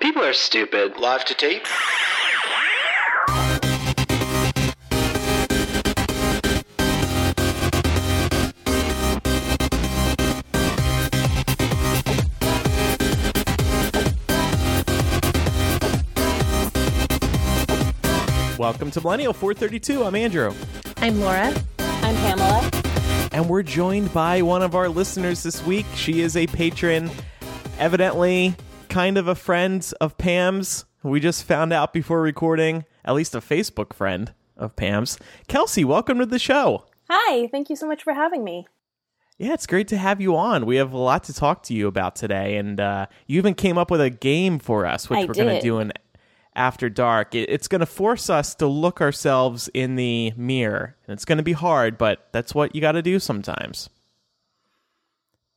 People are stupid. Live to tape. Welcome to Millennial 432. I'm Andrew. I'm Laura. I'm Pamela. And we're joined by one of our listeners this week. She is a patron, evidently kind of a friend of Pam's. We just found out before recording, at least a Facebook friend of Pam's. Kelsey, welcome to the show. Hi, thank you so much for having me. Yeah, it's great to have you on. We have a lot to talk to you about today, and uh, you even came up with a game for us, which I we're going to do in After Dark. It, it's going to force us to look ourselves in the mirror, and it's going to be hard, but that's what you got to do sometimes.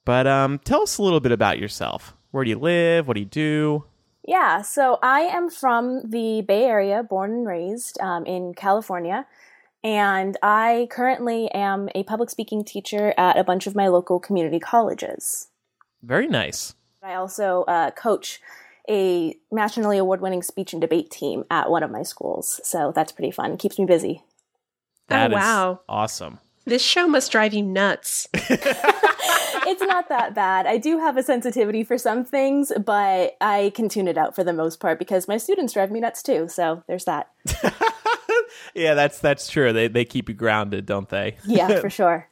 But um, tell us a little bit about yourself. Where do you live? What do you do? Yeah, so I am from the Bay Area, born and raised um, in California, and I currently am a public speaking teacher at a bunch of my local community colleges. Very nice. I also uh, coach a nationally award winning speech and debate team at one of my schools, so that's pretty fun. keeps me busy. Oh wow. awesome. This show must drive you nuts. it's not that bad. I do have a sensitivity for some things, but I can tune it out for the most part because my students drive me nuts too. So there's that. Yeah, that's that's true. They they keep you grounded, don't they? Yeah, for sure.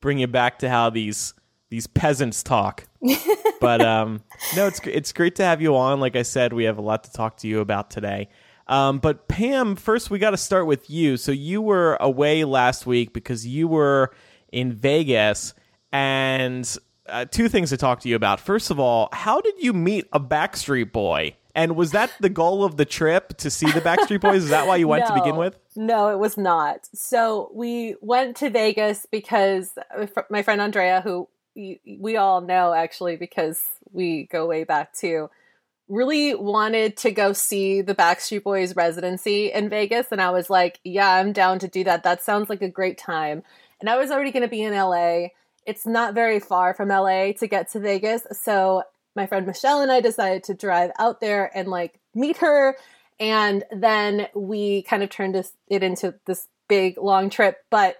bring you back to how these these peasants talk. but um, no, it's it's great to have you on. Like I said, we have a lot to talk to you about today. Um, but Pam, first we got to start with you. So you were away last week because you were in Vegas, and uh, two things to talk to you about. First of all, how did you meet a Backstreet Boy? And was that the goal of the trip to see the Backstreet Boys? Is that why you went to begin with? No, it was not. So we went to Vegas because my friend Andrea, who we we all know actually because we go way back too, really wanted to go see the Backstreet Boys residency in Vegas. And I was like, yeah, I'm down to do that. That sounds like a great time. And I was already going to be in LA. It's not very far from LA to get to Vegas. So my friend Michelle and I decided to drive out there and like meet her. And then we kind of turned it into this big long trip. But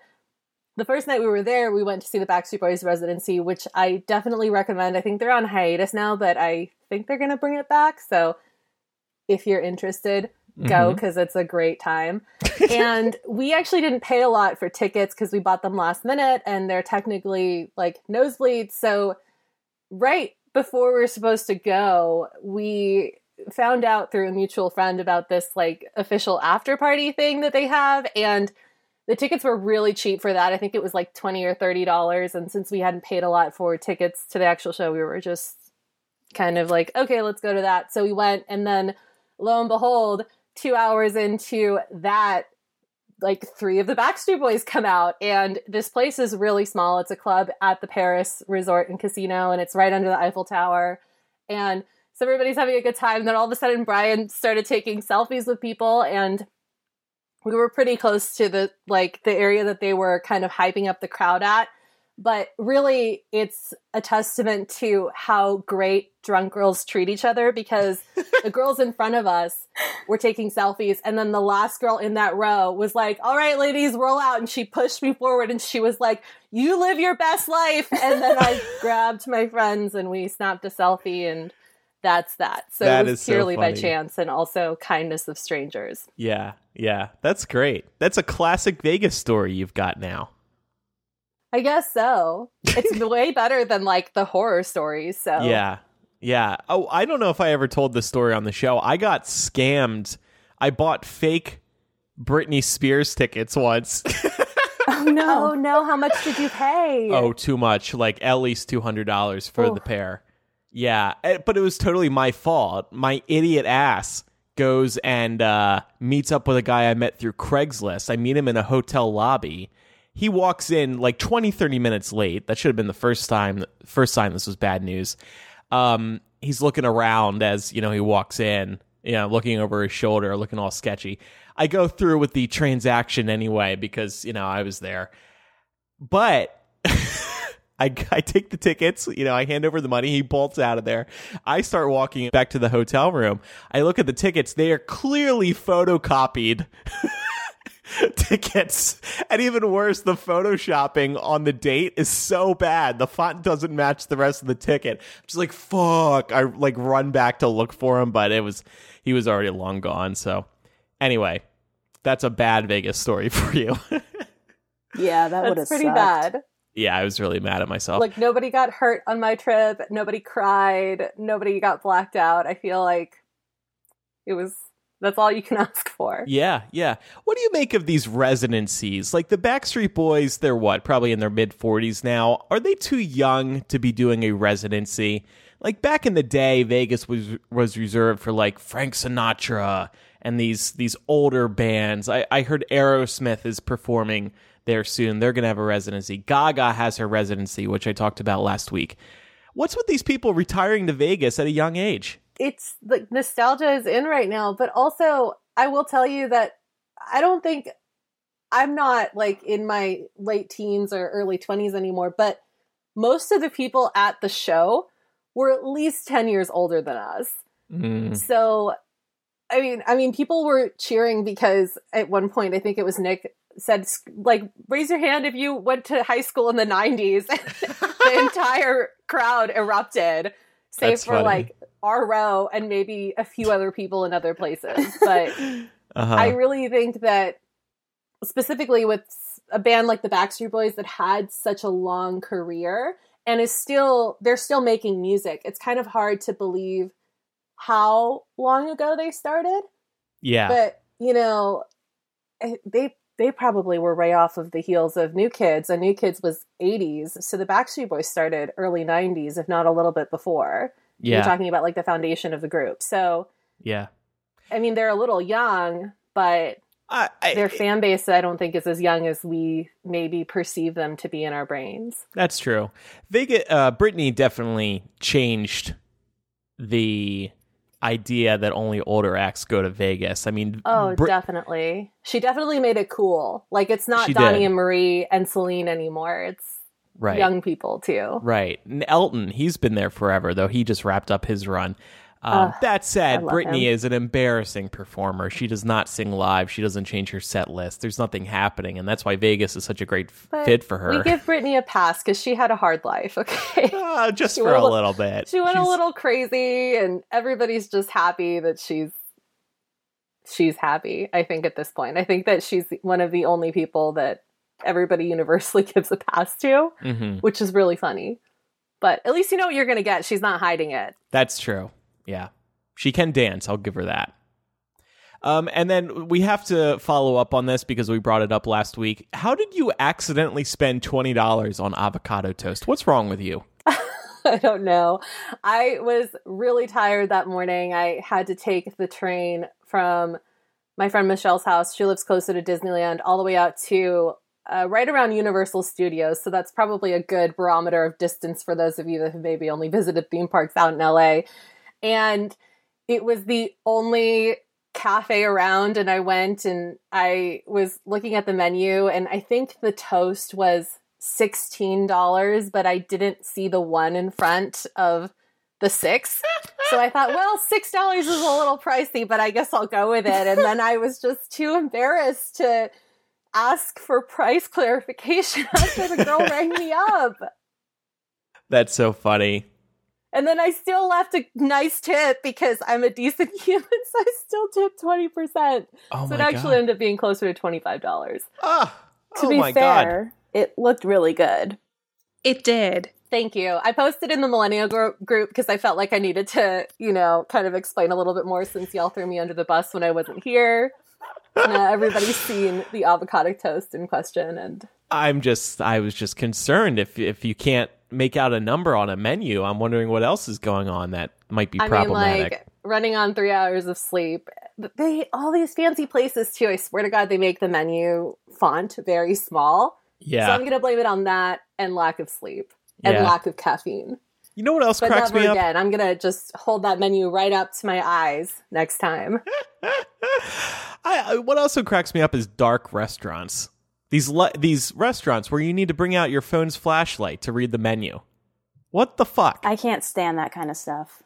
the first night we were there, we went to see the Backstreet Boys residency, which I definitely recommend. I think they're on hiatus now, but I think they're going to bring it back. So if you're interested, go mm-hmm. because it's a great time. and we actually didn't pay a lot for tickets because we bought them last minute and they're technically like nosebleeds. So, right before we were supposed to go, we found out through a mutual friend about this like official after party thing that they have. And the tickets were really cheap for that. I think it was like 20 or $30. And since we hadn't paid a lot for tickets to the actual show, we were just kind of like, okay, let's go to that. So we went, and then lo and behold, two hours into that, like three of the Backstreet Boys come out, and this place is really small. It's a club at the Paris Resort and Casino, and it's right under the Eiffel Tower. And so everybody's having a good time. Then all of a sudden, Brian started taking selfies with people, and we were pretty close to the like the area that they were kind of hyping up the crowd at but really it's a testament to how great drunk girls treat each other because the girls in front of us were taking selfies and then the last girl in that row was like all right ladies roll out and she pushed me forward and she was like you live your best life and then i grabbed my friends and we snapped a selfie and that's that so That it is was so purely by chance and also kindness of strangers Yeah, yeah, that's great. That's a classic Vegas story you've got now. I guess so. It's way better than like the horror stories. So Yeah, yeah. Oh, I don't know if I ever told this story on the show. I got scammed. I bought fake Britney Spears tickets once. Oh no! Oh no! How much did you pay? oh, too much. Like at least two hundred dollars for Oh. the pair. Yeah, eh, but it was totally my fault. My idiot ass goes and uh, meets up with a guy I met through Craigslist. I meet him in a hotel lobby. He walks in like 20, 30 minutes late. That should have been the first time. First sign this was bad news. Um, he's looking around as you know he walks in. You know, looking over his shoulder, looking all sketchy. I go through with the transaction anyway because you know I was there, but I, I take the tickets, you know, I hand over the money. He bolts out of there. I start walking back to the hotel room. I look at the tickets. They are clearly photocopied tickets. And even worse, the photoshopping on the date is so bad. The font doesn't match the rest of the ticket. I'm just like, fuck. I like run back to look for him, but it was, he was already long gone. So anyway, that's a bad Vegas story for you. Yeah, that would have pretty sucked. bad. yeah, I was really mad at myself. Like nobody got hurt on my trip. Nobody cried. Nobody got blacked out. I feel like it was. That's all you can ask for. Yeah, yeah. What do you make of these residencies? Like the Backstreet Boys, they're what? Probably in their mid 40s now. Are they too young to be doing a residency? Like back in the day, Vegas was was reserved for like Frank Sinatra and these these older bands. I, I heard Aerosmith is performing there soon. They're gonna have a residency. Gaga has her residency, which I talked about last week. What's with these people retiring to Vegas at a young age? It's like nostalgia is in right now, but also I will tell you that I don't think I'm not like in my late teens or early 20s anymore, but most of the people at the show were at least 10 years older than us. Mm. So, I mean, I mean, people were cheering because at one point, I think it was Nick said, like, raise your hand if you went to high school in the '90s. the entire crowd erupted, save That's for funny. like our row and maybe a few other people in other places. But Uh-huh. I really think that specifically with a band like the Backstreet Boys that had such a long career and is still they're still making music. It's kind of hard to believe how long ago they started, yeah. but you know, eh, they they probably were way off of the heels of New Kids, and New Kids was 80s, so the Backstreet Boys started early 90s, if not a little bit before. You're yeah. talking about like the foundation of the group. So, yeah. I mean, they're a little young, but I, I, their fan base i don't think is as young as we maybe perceive them to be in our brains That's true. Vegas, uh, Britney definitely changed the idea that only older acts go to Vegas. I mean, oh Brit- definitely she definitely made it cool like it's not She Donny did. and marie and celine anymore it's right, young people too right. And Elton, he's been there forever, though. He just wrapped up his run. Um, Ugh, that said, Britney him. is an embarrassing performer. She does not sing live. She doesn't change her set list. There's nothing happening, and that's why Vegas is such a great But fit for her. we give Britney a pass because she had a hard life okay Ah, just for a a little bit. she went a little crazy and everybody's just happy that she's she's happy i think at this point i think that she's one of the only people that everybody universally gives a pass to Mhm. which is really funny. But at least you know what you're going to get. She's not hiding it. That's true. Yeah. She can dance. I'll give her that. Um, and then we have to follow up on this because we brought it up last week. How did you accidentally spend $20 on avocado toast? What's wrong with you? I don't know. I was really tired that morning. I had to take the train from my friend Michelle's house. She lives closer to Disneyland, all the way out to uh, right around Universal Studios. So that's probably a good barometer of distance for those of you that have maybe only visited theme parks out in LA. And it was the only cafe around and I went and I was looking at the menu and I think the toast was $16, but I didn't see the one in front of the six. So I thought, well, $6 is a little pricey, but I guess I'll go with it. And then I was just too embarrassed to ask for price clarification after the girl rang me up. That's so funny. And then I still left a nice tip because I'm a decent human, so I still tipped 20%. Oh so it actually god. ended up being closer to $25. Ah, To oh be my god. fair, it looked really good. It did. Thank you. I posted in the Millennial gr- group because I felt like I needed to, you know, kind of explain a little bit more since y'all threw me under the bus when I wasn't here. Now everybody's seen the avocado toast in question, and I'm just I was just concerned if if you can't make out a number on a menu, I'm wondering what else is going on that might be I mean, problematic. like running on three hours of sleep. But They all these fancy places too. I swear to God, they make the menu font very small. yeah. So I'm gonna blame it on that and lack of sleep and Yeah. lack of caffeine. You know what else But cracks never me up? again. I'm gonna just hold that menu right up to my eyes next time. I, I what also cracks me up is dark restaurants. these le- these restaurants where you need to bring out your phone's flashlight to read the menu. What the fuck? I can't stand that kind of stuff.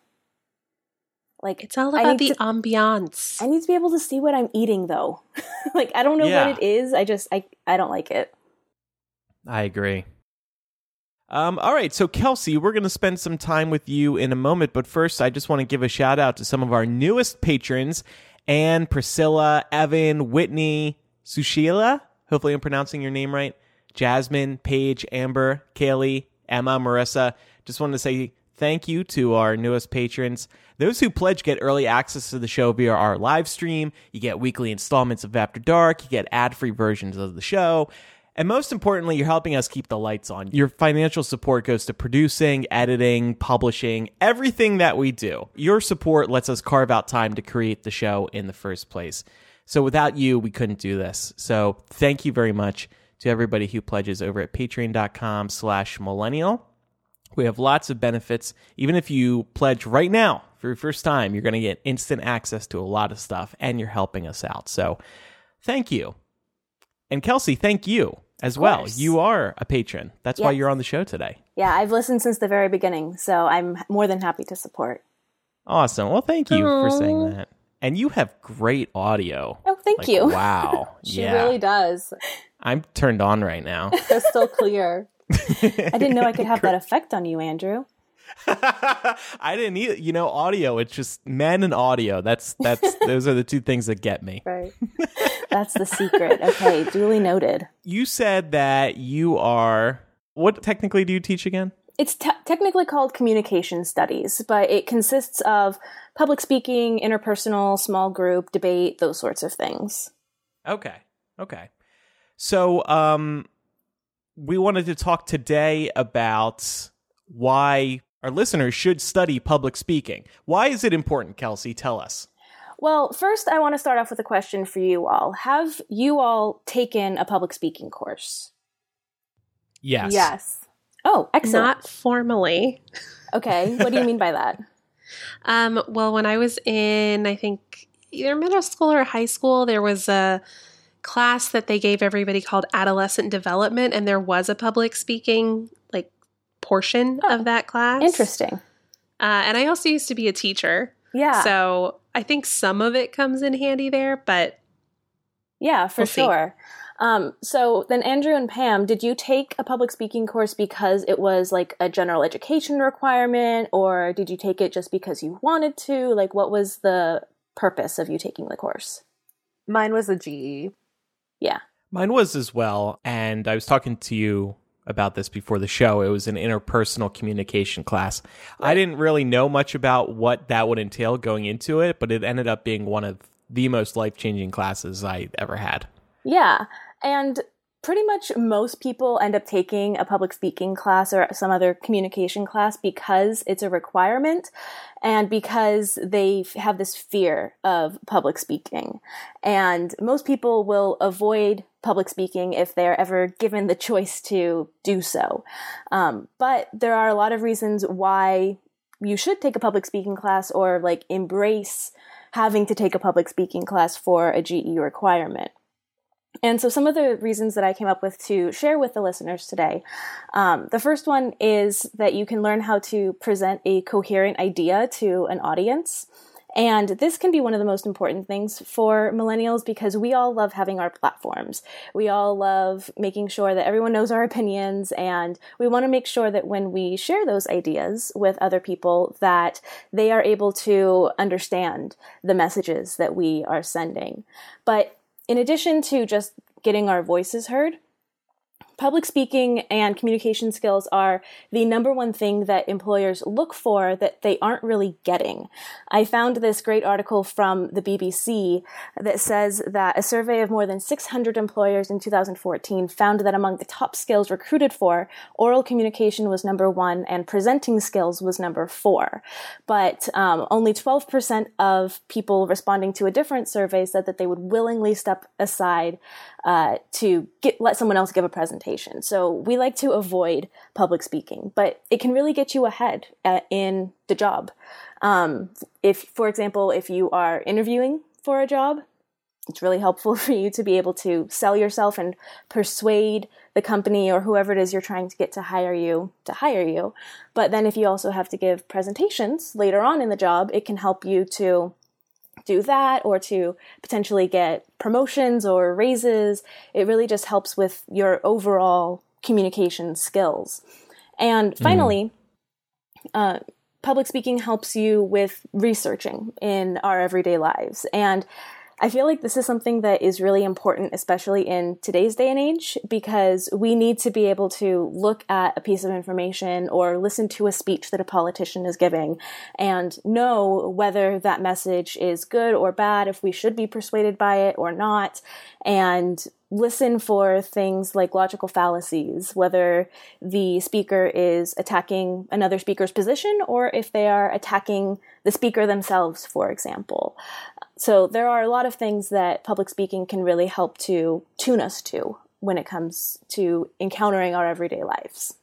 Like It's all about the to- ambiance. I need to be able to see what I'm eating though. like I don't know Yeah. what it is. I just I I don't like it. I agree. Um, all right, so Kelsey, we're going to spend some time with you in a moment, but first, I just want to give a shout out to some of our newest patrons Anne, Priscilla, Evan, Whitney, Sushila. Hopefully, I'm pronouncing your name right. Jasmine, Paige, Amber, Kaylee, Emma, Marissa. Just wanted to say thank you to our newest patrons. Those who pledge get early access to the show via our live stream. You get weekly installments of After Dark. You get ad free versions of the show. And most importantly, you're helping us keep the lights on. Your financial support goes to producing, editing, publishing, everything that we do. Your support lets us carve out time to create the show in the first place. So without you, we couldn't do this. So thank you very much to everybody who pledges over at patreon.com slash millennial. We have lots of benefits. Even if you pledge right now for your first time, you're going to get instant access to a lot of stuff and you're helping us out. So thank you. And Kelsey, thank you as well. You are a patron. That's why you're on the show today. Yeah, I've listened since the very beginning, so I'm more than happy to support. Awesome. Well, thank you for saying that. And you have great audio. Oh, thank Like, you. Wow. She yeah. really does. I'm turned on right now. Crystal clear. I didn't know I could have that effect on you, Andrew. I didn't need you know audio. It's just men and audio. That's that's those are the two things that get me. Right. That's the secret. Okay, duly noted. You said that you are what technically do you teach again? It's te- technically called communication studies, but it consists of public speaking, interpersonal, small group, debate, those sorts of things. Okay. Okay. So, um, we wanted to talk today about why our listeners should study public speaking. Why is it important, Kelsey? Tell us. Well, first, I want to start off with a question for you all. Have you all taken a public speaking course? Yes. Yes. Oh, excellent. Not formally. okay, what do you mean by that? Um, well, when I was in, I think either middle school or high school, there was a class that they gave everybody called adolescent development, and there was a public speaking like portion Oh, of that class. Interesting. Uh, and I also used to be a teacher, Yeah. so I think some of it comes in handy there. But Yeah, for We'll sure. Um, so then, Andrew and Pam, did you take a public speaking course because it was like a general education requirement, or did you take it just because you wanted to? Like, what was the purpose of you taking the course? Mine was a. GE. Yeah. Mine was as well. And I was talking to you about this before the show. It was an interpersonal communication class. I didn't really know much about what that would entail going into it, but it ended up being one of the most life changing classes I ever had. Yeah. And pretty much most people end up taking a public speaking class or some other communication class because it's a requirement and because they have this fear of public speaking. And most people will avoid public speaking if they're ever given the choice to do so. Um, but there are a lot of reasons why you should take a public speaking class or like embrace having to take a public speaking class for a GE requirement. And so, some of the reasons that I came up with to share with the listeners today um, the first one is that you can learn how to present a coherent idea to an audience. And this can be one of the most important things for millennials because we all love having our platforms. We all love making sure that everyone knows our opinions and we want to make sure that when we share those ideas with other people that they are able to understand the messages that we are sending. But in addition to just getting our voices heard, public speaking and communication skills are the number one thing that employers look for that they aren't really getting. I found this great article from the BBC that says that a survey of more than 600 employers in 2014 found that among the top skills recruited for, oral communication was number one and presenting skills was number four. But um, only 12% of people responding to a different survey said that they would willingly step aside uh, to get let someone else give a presentation. So we like to avoid public speaking, but it can really get you ahead uh, in the job. Um, if, for example, if you are interviewing for a job, it's really helpful for you to be able to sell yourself and persuade the company or whoever it is you're trying to get to hire you to hire you. But then if you also have to give presentations later on in the job, it can help you to do that or to potentially get promotions or raises. It really just helps with your overall communication skills. And finally, mm. uh, public speaking helps you with researching in our everyday lives. And I feel like this is something that is really important, especially in today's day and age, because we need to be able to look at a piece of information or listen to a speech that a politician is giving and know whether that message is good or bad, if we should be persuaded by it or not, and listen for things like logical fallacies, whether the speaker is attacking another speaker's position or if they are attacking the speaker themselves, for example. So there are a lot of things that public speaking can really help to tune us to when it comes to encountering our everyday lives.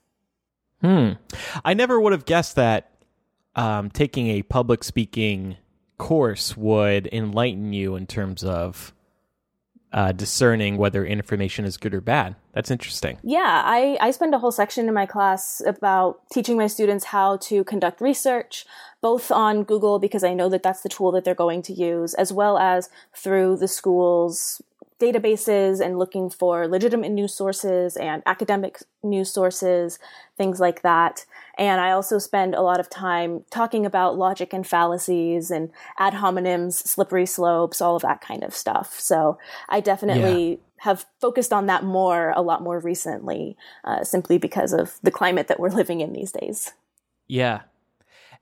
Hmm. I never would have guessed that um, taking a public speaking course would enlighten you in terms of uh, discerning whether information is good or bad. That's interesting. Yeah, I, I spend a whole section in my class about teaching my students how to conduct research, both on Google, because I know that that's the tool that they're going to use, as well as through the school's databases and looking for legitimate news sources and academic news sources, things like that. And I also spend a lot of time talking about logic and fallacies and ad hominems, slippery slopes, all of that kind of stuff. So I definitely yeah. have focused on that more, a lot more recently, uh, simply because of the climate that we're living in these days. Yeah.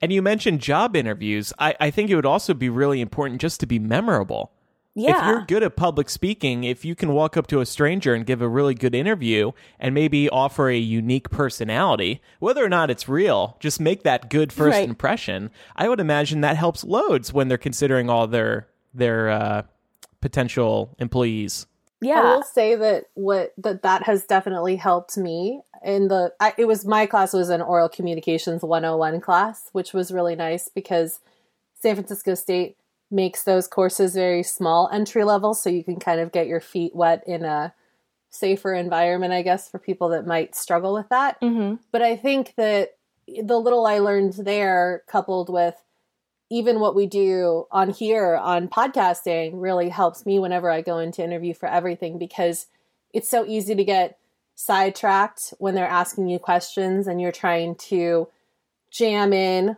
And you mentioned job interviews. I, I think it would also be really important just to be memorable yeah. If you're good at public speaking, if you can walk up to a stranger and give a really good interview and maybe offer a unique personality, whether or not it's real, just make that good first right. impression. I would imagine that helps loads when they're considering all their their uh, potential employees. Yeah, I will say that what that that has definitely helped me in the I, it was my class was an oral communications 101 class, which was really nice because San Francisco State makes those courses very small entry level so you can kind of get your feet wet in a safer environment, I guess, for people that might struggle with that. Mm-hmm. But I think that the little I learned there, coupled with even what we do on here on podcasting, really helps me whenever I go into interview for everything because it's so easy to get sidetracked when they're asking you questions and you're trying to jam in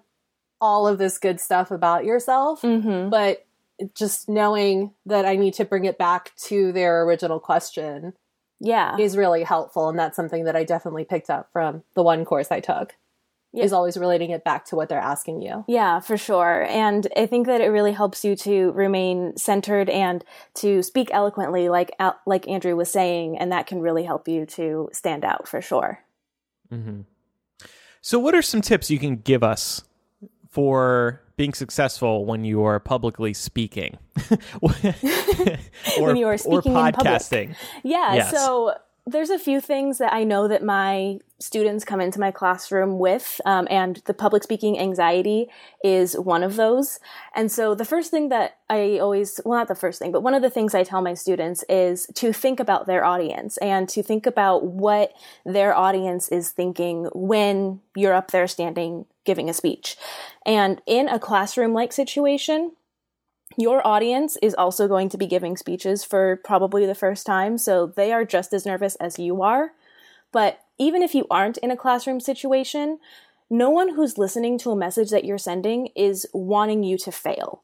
all of this good stuff about yourself, mm-hmm. but just knowing that I need to bring it back to their original question yeah is really helpful and that's something that I definitely picked up from the one course I took. Yeah. Is always relating it back to what they're asking you. Yeah, for sure. And I think that it really helps you to remain centered and to speak eloquently like like Andrew was saying and that can really help you to stand out for sure. Mm-hmm. So what are some tips you can give us for being successful when you are publicly speaking or, when you are speaking or podcasting. Yeah, yes. so there's a few things that I know that my students come into my classroom with, um, and the public speaking anxiety is one of those. And so the first thing that I always, well, not the first thing, but one of the things I tell my students is to think about their audience and to think about what their audience is thinking when you're up there standing giving a speech. And in a classroom like situation, your audience is also going to be giving speeches for probably the first time, so they are just as nervous as you are. But even if you aren't in a classroom situation, no one who's listening to a message that you're sending is wanting you to fail.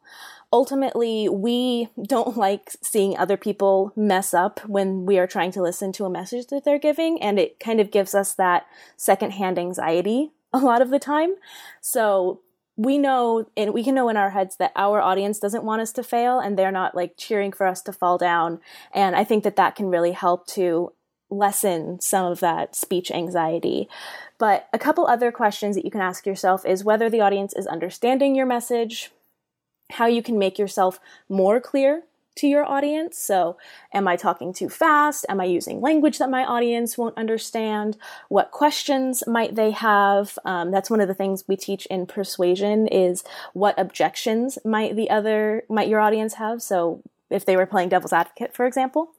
Ultimately, we don't like seeing other people mess up when we are trying to listen to a message that they're giving, and it kind of gives us that secondhand anxiety a lot of the time. So we know and we can know in our heads that our audience doesn't want us to fail and they're not like cheering for us to fall down. And i think that that can really help to lessen some of that speech anxiety. But a couple other questions that you can ask yourself is whether the audience is understanding your message how you can make yourself more clear to your audience. So, am I talking too fast? Am I using language that my audience won't understand? What questions might they have? Um, that's one of the things we teach in persuasion is what objections might the other, might your audience have? So, if they were playing devil's advocate, for example.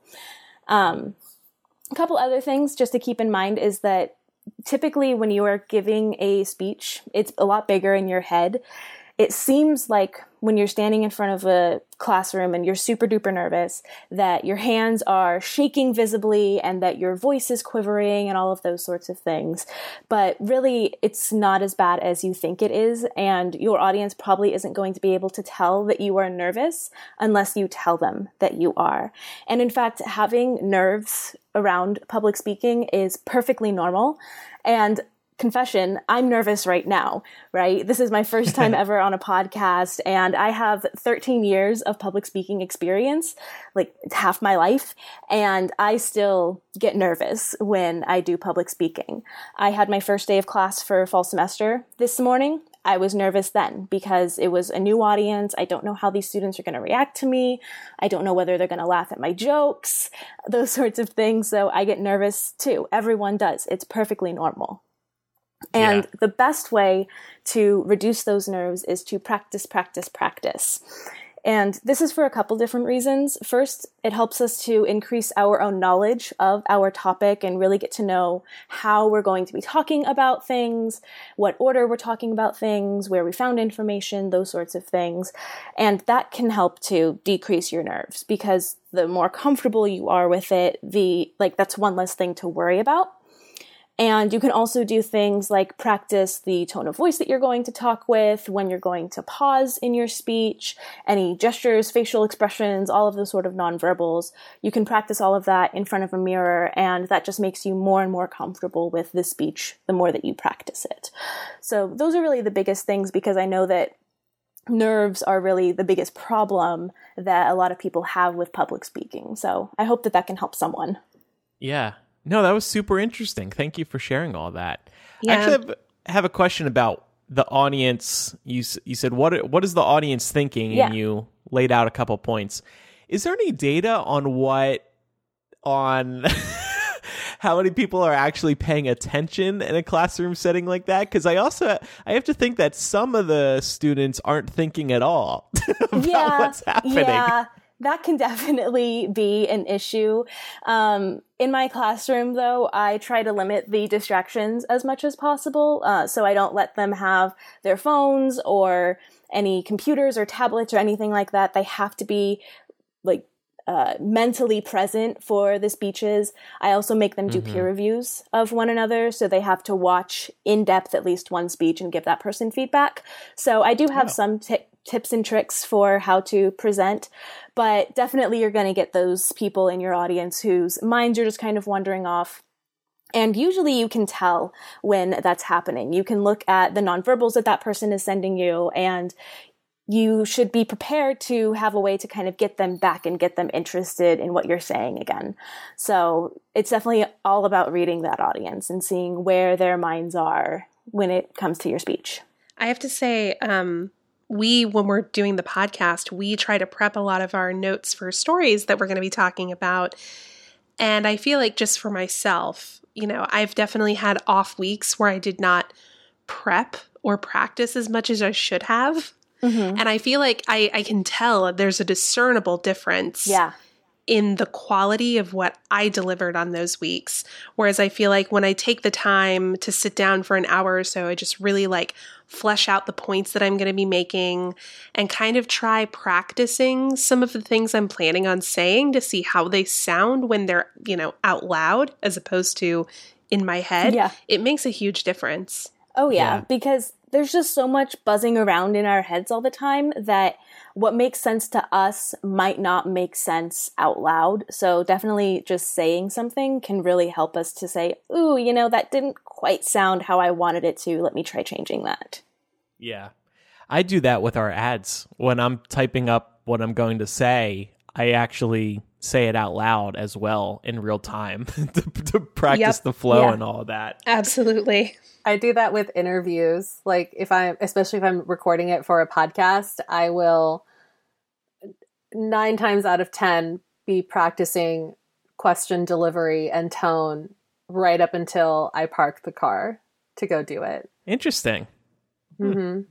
Um, a couple other things just to keep in mind is that typically when you are giving a speech, it's a lot bigger in your head. It seems like when you're standing in front of a classroom and you're super duper nervous that your hands are shaking visibly and that your voice is quivering and all of those sorts of things. But really, it's not as bad as you think it is. And your audience probably isn't going to be able to tell that you are nervous unless you tell them that you are. And in fact, having nerves around public speaking is perfectly normal. And confession, I'm nervous right now, right? This is my first time ever on a podcast and I have 13 years of public speaking experience, like half my life, and I still get nervous when I do public speaking. I had my first day of class for fall semester this morning. I was nervous then because it was a new audience. I don't know how these students are going to react to me. I don't know whether they're going to laugh at my jokes, those sorts of things. So I get nervous too. Everyone does. It's perfectly normal. And yeah. the best way to reduce those nerves is to practice, practice, practice. And this is for a couple different reasons. First, it helps us to increase our own knowledge of our topic and really get to know how we're going to be talking about things, what order we're talking about things, where we found information, those sorts of things. And that can help to decrease your nerves because the more comfortable you are with it, the, like, that's one less thing to worry about. And you can also do things like practice the tone of voice that you're going to talk with, when you're going to pause in your speech, any gestures, facial expressions, all of those sort of nonverbals. You can practice all of that in front of a mirror, and that just makes you more and more comfortable with the speech the more that you practice it. So those are really the biggest things because I know that nerves are really the biggest problem that a lot of people have with public speaking. So I hope that that can help someone. Yeah, no, that was super interesting. Thank you for sharing all that. Yeah. I actually have, have a question about the audience. You you said what what is the audience thinking, yeah. and you laid out a couple points. Is there any data on what on how many people are actually paying attention in a classroom setting like that because i also i have to think that some of the students aren't thinking at all about yeah, what's happening yeah that can definitely be an issue. Um, in my classroom, though, I try to limit the distractions as much as possible. Uh, so I don't let them have their phones or any computers or tablets or anything like that. They have to be like uh, mentally present for the speeches. I also make them do mm-hmm. peer reviews of one another, so they have to watch in depth at least one speech and give that person feedback. So I do have some t- tips and tricks for how to present, but definitely you're going to get those people in your audience whose minds are just kind of wandering off. And usually you can tell when that's happening. You can look at the nonverbals that that person is sending you and you should be prepared to have a way to kind of get them back and get them interested in what you're saying again. So it's definitely all about reading that audience and seeing where their minds are when it comes to your speech. I have to say, um, we, when we're doing the podcast, we try to prep a lot of our notes for stories that we're going to be talking about. And I feel like just for myself, you know, I've definitely had off weeks where I did not prep or practice as much as I should have. Mm-hmm. And I feel like I, I can tell there's a discernible difference. Yeah in the quality of what I delivered on those weeks. Whereas I feel like when I take the time to sit down for an hour or so, I just really like flesh out the points that I'm going to be making and kind of try practicing some of the things I'm planning on saying to see how they sound when they're, you know, out loud as opposed to in my head. Yeah. It makes a huge difference. Oh, yeah, yeah. because there's just so much buzzing around in our heads all the time that what makes sense to us might not make sense out loud. So definitely just saying something can really help us to say, ooh, you know, that didn't quite sound how I wanted it to. Let me try changing that. Yeah. I do that with our ads. When I'm typing up what I'm going to say, I actually say it out loud as well in real time to, to, practice yep. the flow yeah. and all of that. Absolutely. I do that with interviews. Like if I'm, especially if I'm recording it for a podcast, I will nine times out of 10 be practicing question delivery and tone right up until I park the car to go do it. Interesting. Mm-hmm.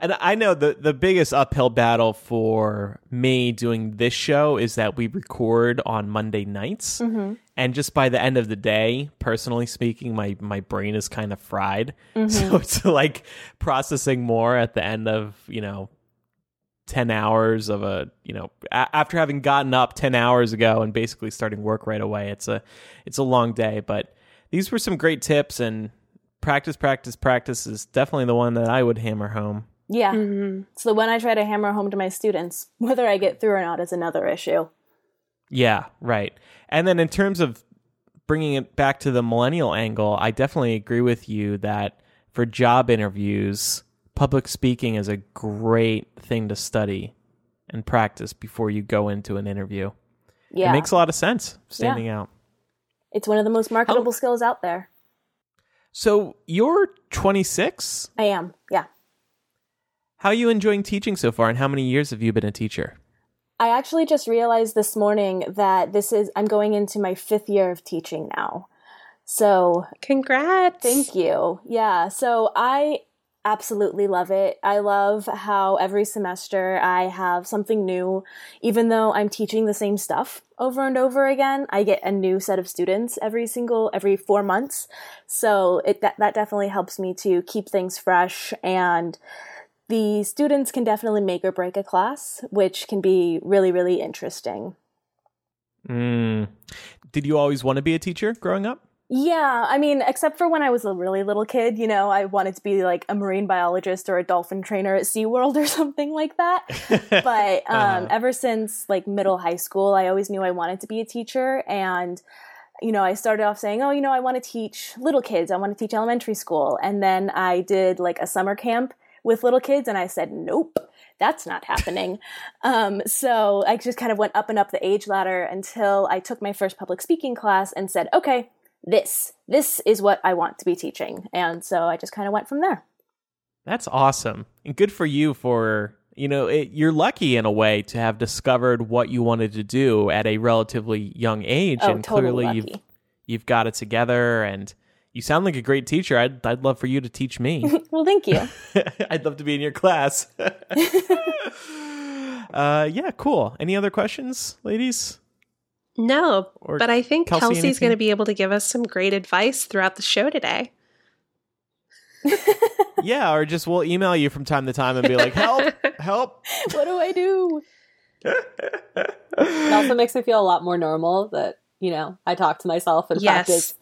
And I know the the biggest uphill battle for me doing this show is that we record on Monday nights, mm-hmm. and just by the end of the day, personally speaking, my my brain is kind of fried. So mm-hmm. it's like processing more at the end of you know 10 hours of a you know a- after having gotten up 10 hours ago and basically starting work right away it's a it's a long day. But these were some great tips and practice practice practice is definitely the one that i would hammer home Yeah. Mhm. It's the one I try to hammer home to my students. Whether I get through or not is another issue. yeah right and then in terms of bringing it back to the millennial angle i definitely agree with you that for job interviews public speaking is a great thing to study and practice before you go into an interview Yeah. it makes a lot of sense standing out it's one of the most marketable skills out there. So you're 26. I am. Yeah. How are you enjoying teaching so far, and how many years have you been a teacher? I actually just realized this morning that this is, I'm going into my fifth year of teaching now. So Congrats. Thank you. Yeah. So I absolutely love it. I love how every semester I have something new. Even though I'm teaching the same stuff over and over again, I get a new set of students every single, every four months. So it, that, that definitely helps me to keep things fresh and the students can definitely make or break a class, which can be really, really interesting. Mm. Did you always want to be a teacher growing up? Yeah, I mean, except for when I was a really little kid, you know, I wanted to be like a marine biologist or a dolphin trainer at SeaWorld or something like that. But um, Uh-huh. ever since like middle high school, I always knew I wanted to be a teacher. And, you know, I started off saying, oh, you know, I want to teach little kids, I want to teach elementary school. And then I did like a summer camp with little kids, and I said, nope. That's not happening. um, so I just kind of went up and up the age ladder until I took my first public speaking class and said, okay, this this is what i want to be teaching and so i just kind of went from there That's awesome, and good for you for you know it, you're lucky in a way to have discovered what you wanted to do at a relatively young age, oh and totally clearly you've you've got it together, and you sound like a great teacher. I'd I'd love for you to teach me. well thank you I'd love to be in your class. uh, yeah, cool. Any other questions, ladies? No, Or but I think Kelsey, Kelsey's going to be able to give us some great advice throughout the show today. yeah, or just we'll email you from time to time and be like, help, help. what do i do It also makes me feel a lot more normal that, you know, I talk to myself and Yes. practice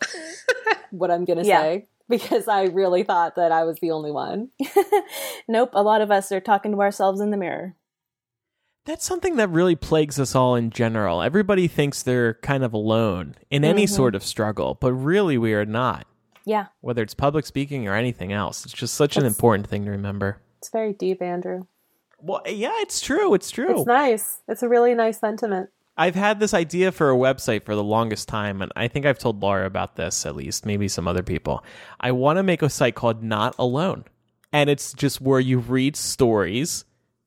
what I'm going to Yeah. say because I really thought that I was the only one. nope a lot of us are talking to ourselves in the mirror That's something that really plagues us all in general. Everybody thinks they're kind of alone in any Mhm. sort of struggle, but really we are not. yeah Whether it's public speaking or anything else, it's just such an important thing to remember. It's very deep, Andrew. Well, yeah, it's true. It's true. It's nice. It's a really nice sentiment. I've had this idea for a website for the longest time, and I think I've told Laura about this at least, maybe some other people. I want to make a site called Not Alone. And it's just where you read stories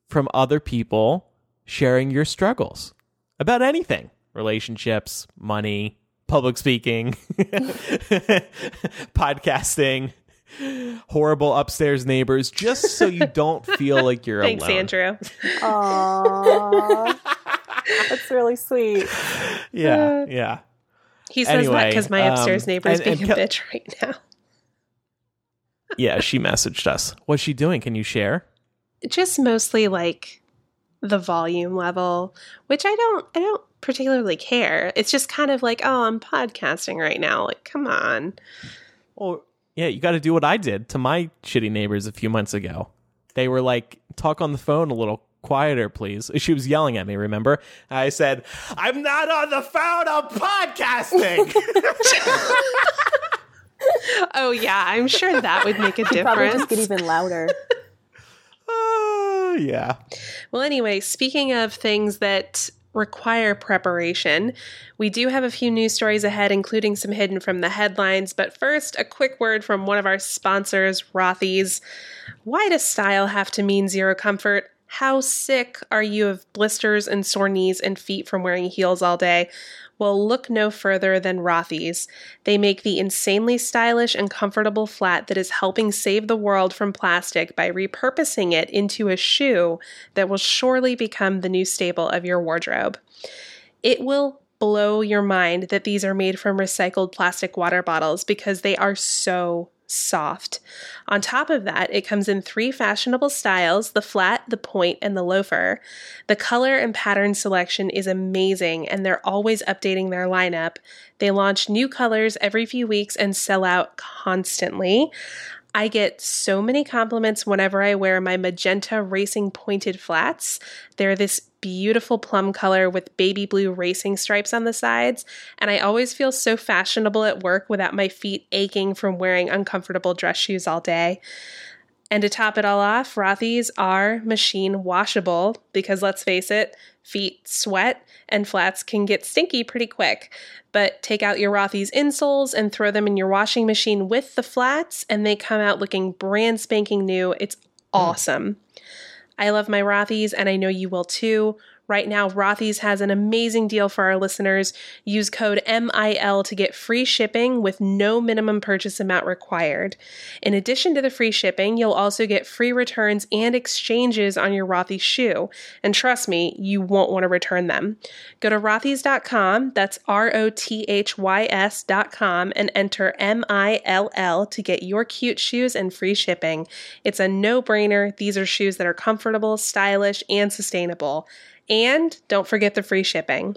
from other people sharing your struggles about anything relationships, money, public speaking, podcasting, horrible upstairs neighbors, just so you don't feel like you're Thanks, alone. Thanks, Andrew. Aww. That's really sweet. Yeah, yeah. He says that because my upstairs um, neighbor is and- and being a Kel- bitch right now. Yeah, she messaged us. What's she doing? Can you share? Just mostly like the volume level, which I don't I don't particularly care. It's just kind of like, oh, I'm podcasting right now. Like, come on. Well, yeah, you got to do what I did to my shitty neighbors a few months ago. They were like, talk on the phone a little quieter, please. She was yelling at me, remember? I said, I'm not on the phone, I'm podcasting. Oh yeah, I'm sure that would make a difference. probably difference. just get even louder uh, yeah. Well, anyway, speaking of things that require preparation, we do have a few news stories ahead, including some hidden from the headlines. But first, a quick word from one of our sponsors, Rothy's. Why does style have to mean zero comfort? How sick are you of blisters and sore knees and feet from wearing heels all day? Well, look no further than Rothy's. They make the insanely stylish and comfortable flat that is helping save the world from plastic by repurposing it into a shoe that will surely become the new staple of your wardrobe. It will blow your mind that these are made from recycled plastic water bottles because they are so soft. On top of that, it comes in three fashionable styles the flat, the point, and the loafer. The color and pattern selection is amazing, and they're always updating their lineup. They launch new colors every few weeks and sell out constantly. I get so many compliments whenever I wear my magenta racing pointed flats. They're this beautiful plum color with baby blue racing stripes on the sides, and I always feel so fashionable at work without my feet aching from wearing uncomfortable dress shoes all day. And to top it all off, Rothy's are machine washable because let's face it, feet sweat and flats can get stinky pretty quick. But take out your Rothy's insoles and throw them in your washing machine with the flats, and they come out looking brand spanking new. It's awesome. Mm. I love my Rothy's, and I know you will too. Right now, Rothy's has an amazing deal for our listeners. Use code MILL to get free shipping with no minimum purchase amount required. In addition to the free shipping, you'll also get free returns and exchanges on your Rothy's shoe. And trust me, you won't want to return them. Go to rothys.com, that's R O T H Y S.com, and enter M I L L to get your cute shoes and free shipping. It's a no brainer. These are shoes that are comfortable, stylish, and sustainable. And don't forget the free shipping.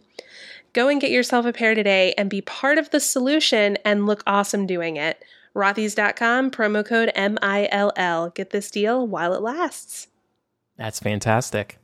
Go and get yourself a pair today and be part of the solution and look awesome doing it. Rothys.com, promo code MILL. Get this deal while it lasts. That's fantastic.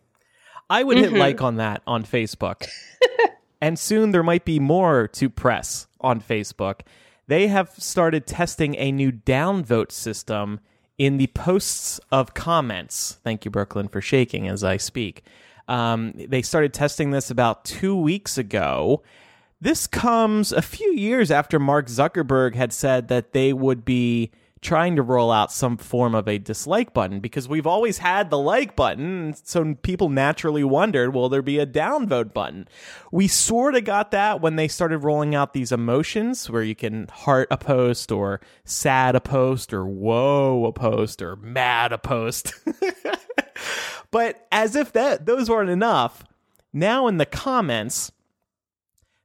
I would mm-hmm. hit like on that on Facebook. and soon there might be more to press on Facebook. They have started testing a new downvote system in the posts of comments. Thank you, Brooklyn, for shaking as I speak. Um, they started testing this about two weeks ago. This comes a few years after Mark Zuckerberg had said that they would be trying to roll out some form of a dislike button because we've always had the like button. So people naturally wondered, will there be a downvote button? We sort of got that when they started rolling out these emotions where you can heart a post or sad a post or whoa a post or mad a post. But as if that those weren't enough, now in the comments,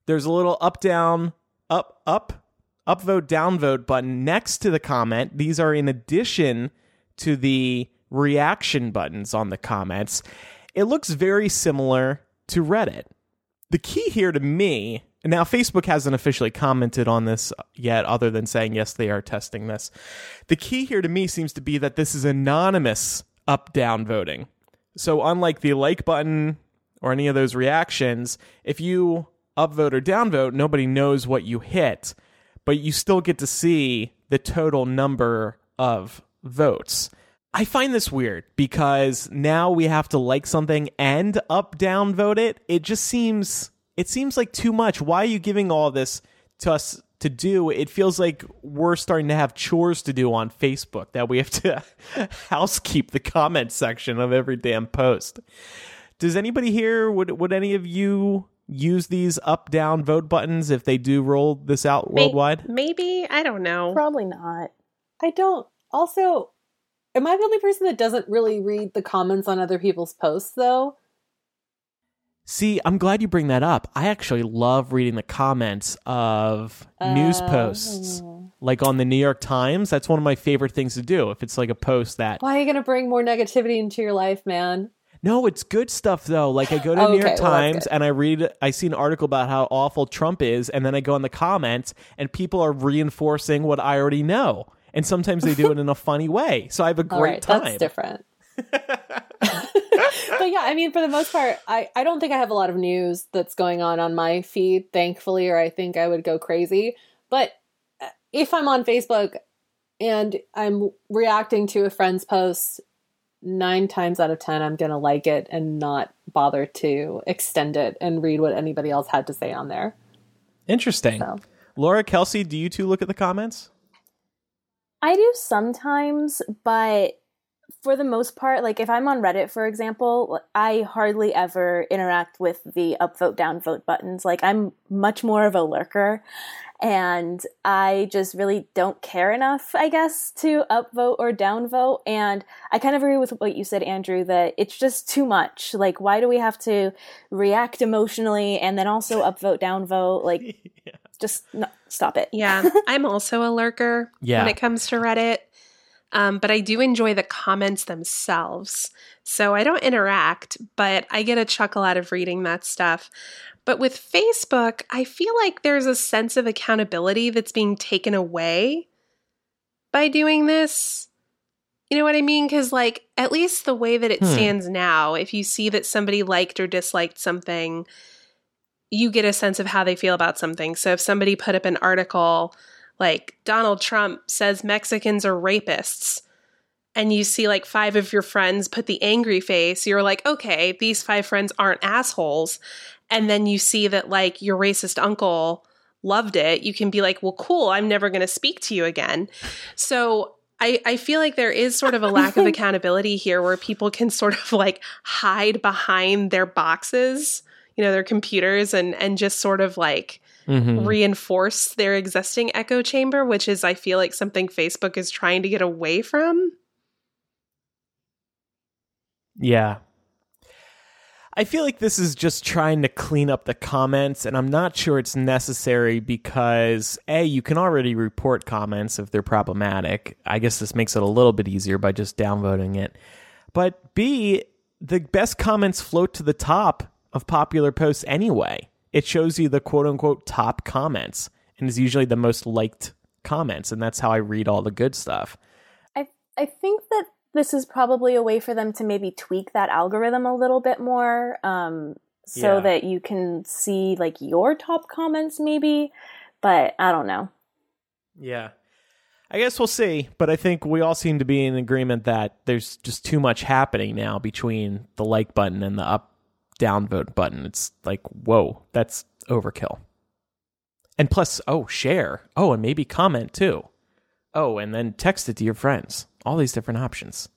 there's a little up down, up, up, upvote, downvote button next to the comment. These are in addition to the reaction buttons on the comments. It looks very similar to Reddit. The key here to me, and now Facebook hasn't officially commented on this yet, other than saying, yes, they are testing this. The key here to me seems to be that this is anonymous up down voting. So, unlike the like button or any of those reactions, if you upvote or downvote, nobody knows what you hit, but you still get to see the total number of votes. I find this weird because now we have to like something and up down vote it. It just seems it seems like too much. Why are you giving all this to us to do, it feels like we're starting to have chores to do on Facebook that we have to housekeep the comment section of every damn post. Does anybody here would would any of you use these up down vote buttons if they do roll this out worldwide? Maybe, I don't know. Probably not. I don't. Also, am I the only person that doesn't really read the comments on other people's posts though? See, I'm glad you bring that up. I actually love reading the comments of uh, news posts. Like on the New York Times, that's one of my favorite things to do. If it's like a post that Why are you going to bring more negativity into your life, man? No, it's good stuff though. Like I go to oh, New York Times well, and I read I see an article about how awful Trump is and then I go in the comments and people are reinforcing what I already know. And sometimes they do it in a funny way. So I have a great right, time. That's different. but yeah, I mean, for the most part, I, I don't think I have a lot of news that's going on on my feed, thankfully, or I think I would go crazy. But uh, if I'm on Facebook and I'm reacting to a friend's post, nine times out of ten, I'm going to like it and not bother to extend it and read what anybody else had to say on there. Interesting. So. Laura, Kelsey, do you two look at the comments? I do sometimes, but for the most part, like if I'm on Reddit, for example, I hardly ever interact with the upvote, downvote buttons. Like I'm much more of a lurker and I just really don't care enough, I guess, to upvote or downvote. And I kind of agree with what you said, Andrew, that it's just too much. Like, why do we have to react emotionally and then also upvote, downvote? Like, yeah. just no, stop it. Yeah, I'm also a lurker yeah. when it comes to Reddit. Um, but I do enjoy the comments themselves. So I don't interact, but I get a chuckle out of reading that stuff. But with Facebook, I feel like there's a sense of accountability that's being taken away by doing this. You know what I mean? Because, like, at least the way that it hmm. stands now, if you see that somebody liked or disliked something, you get a sense of how they feel about something. So if somebody put up an article like Donald Trump says Mexicans are rapists, and you see like five of your friends put the angry face, you're like, okay, these five friends aren't assholes. And then you see that like your racist uncle loved it, you can be like, well, cool, I'm never going to speak to you again. So I, I feel like there is sort of a lack of accountability here where people can sort of like hide behind their boxes, you know, their computers and and just sort of like mm-hmm. reinforce their existing echo chamber, which is I feel like something Facebook is trying to get away from. Yeah, I feel like this is just trying to clean up the comments, and I'm not sure it's necessary because A, you can already report comments if they're problematic. I guess this makes it a little bit easier by just downvoting it. But B, the best comments float to the top of popular posts anyway. It shows you the quote unquote top comments and is usually the most liked comments, and that's how I read all the good stuff. I I think that this is probably a way for them to maybe tweak that algorithm a little bit more um, so yeah. that you can see like your top comments maybe but i don't know yeah i guess we'll see but i think we all seem to be in agreement that there's just too much happening now between the like button and the up down vote button it's like whoa that's overkill and plus oh share oh and maybe comment too oh and then text it to your friends all these different options.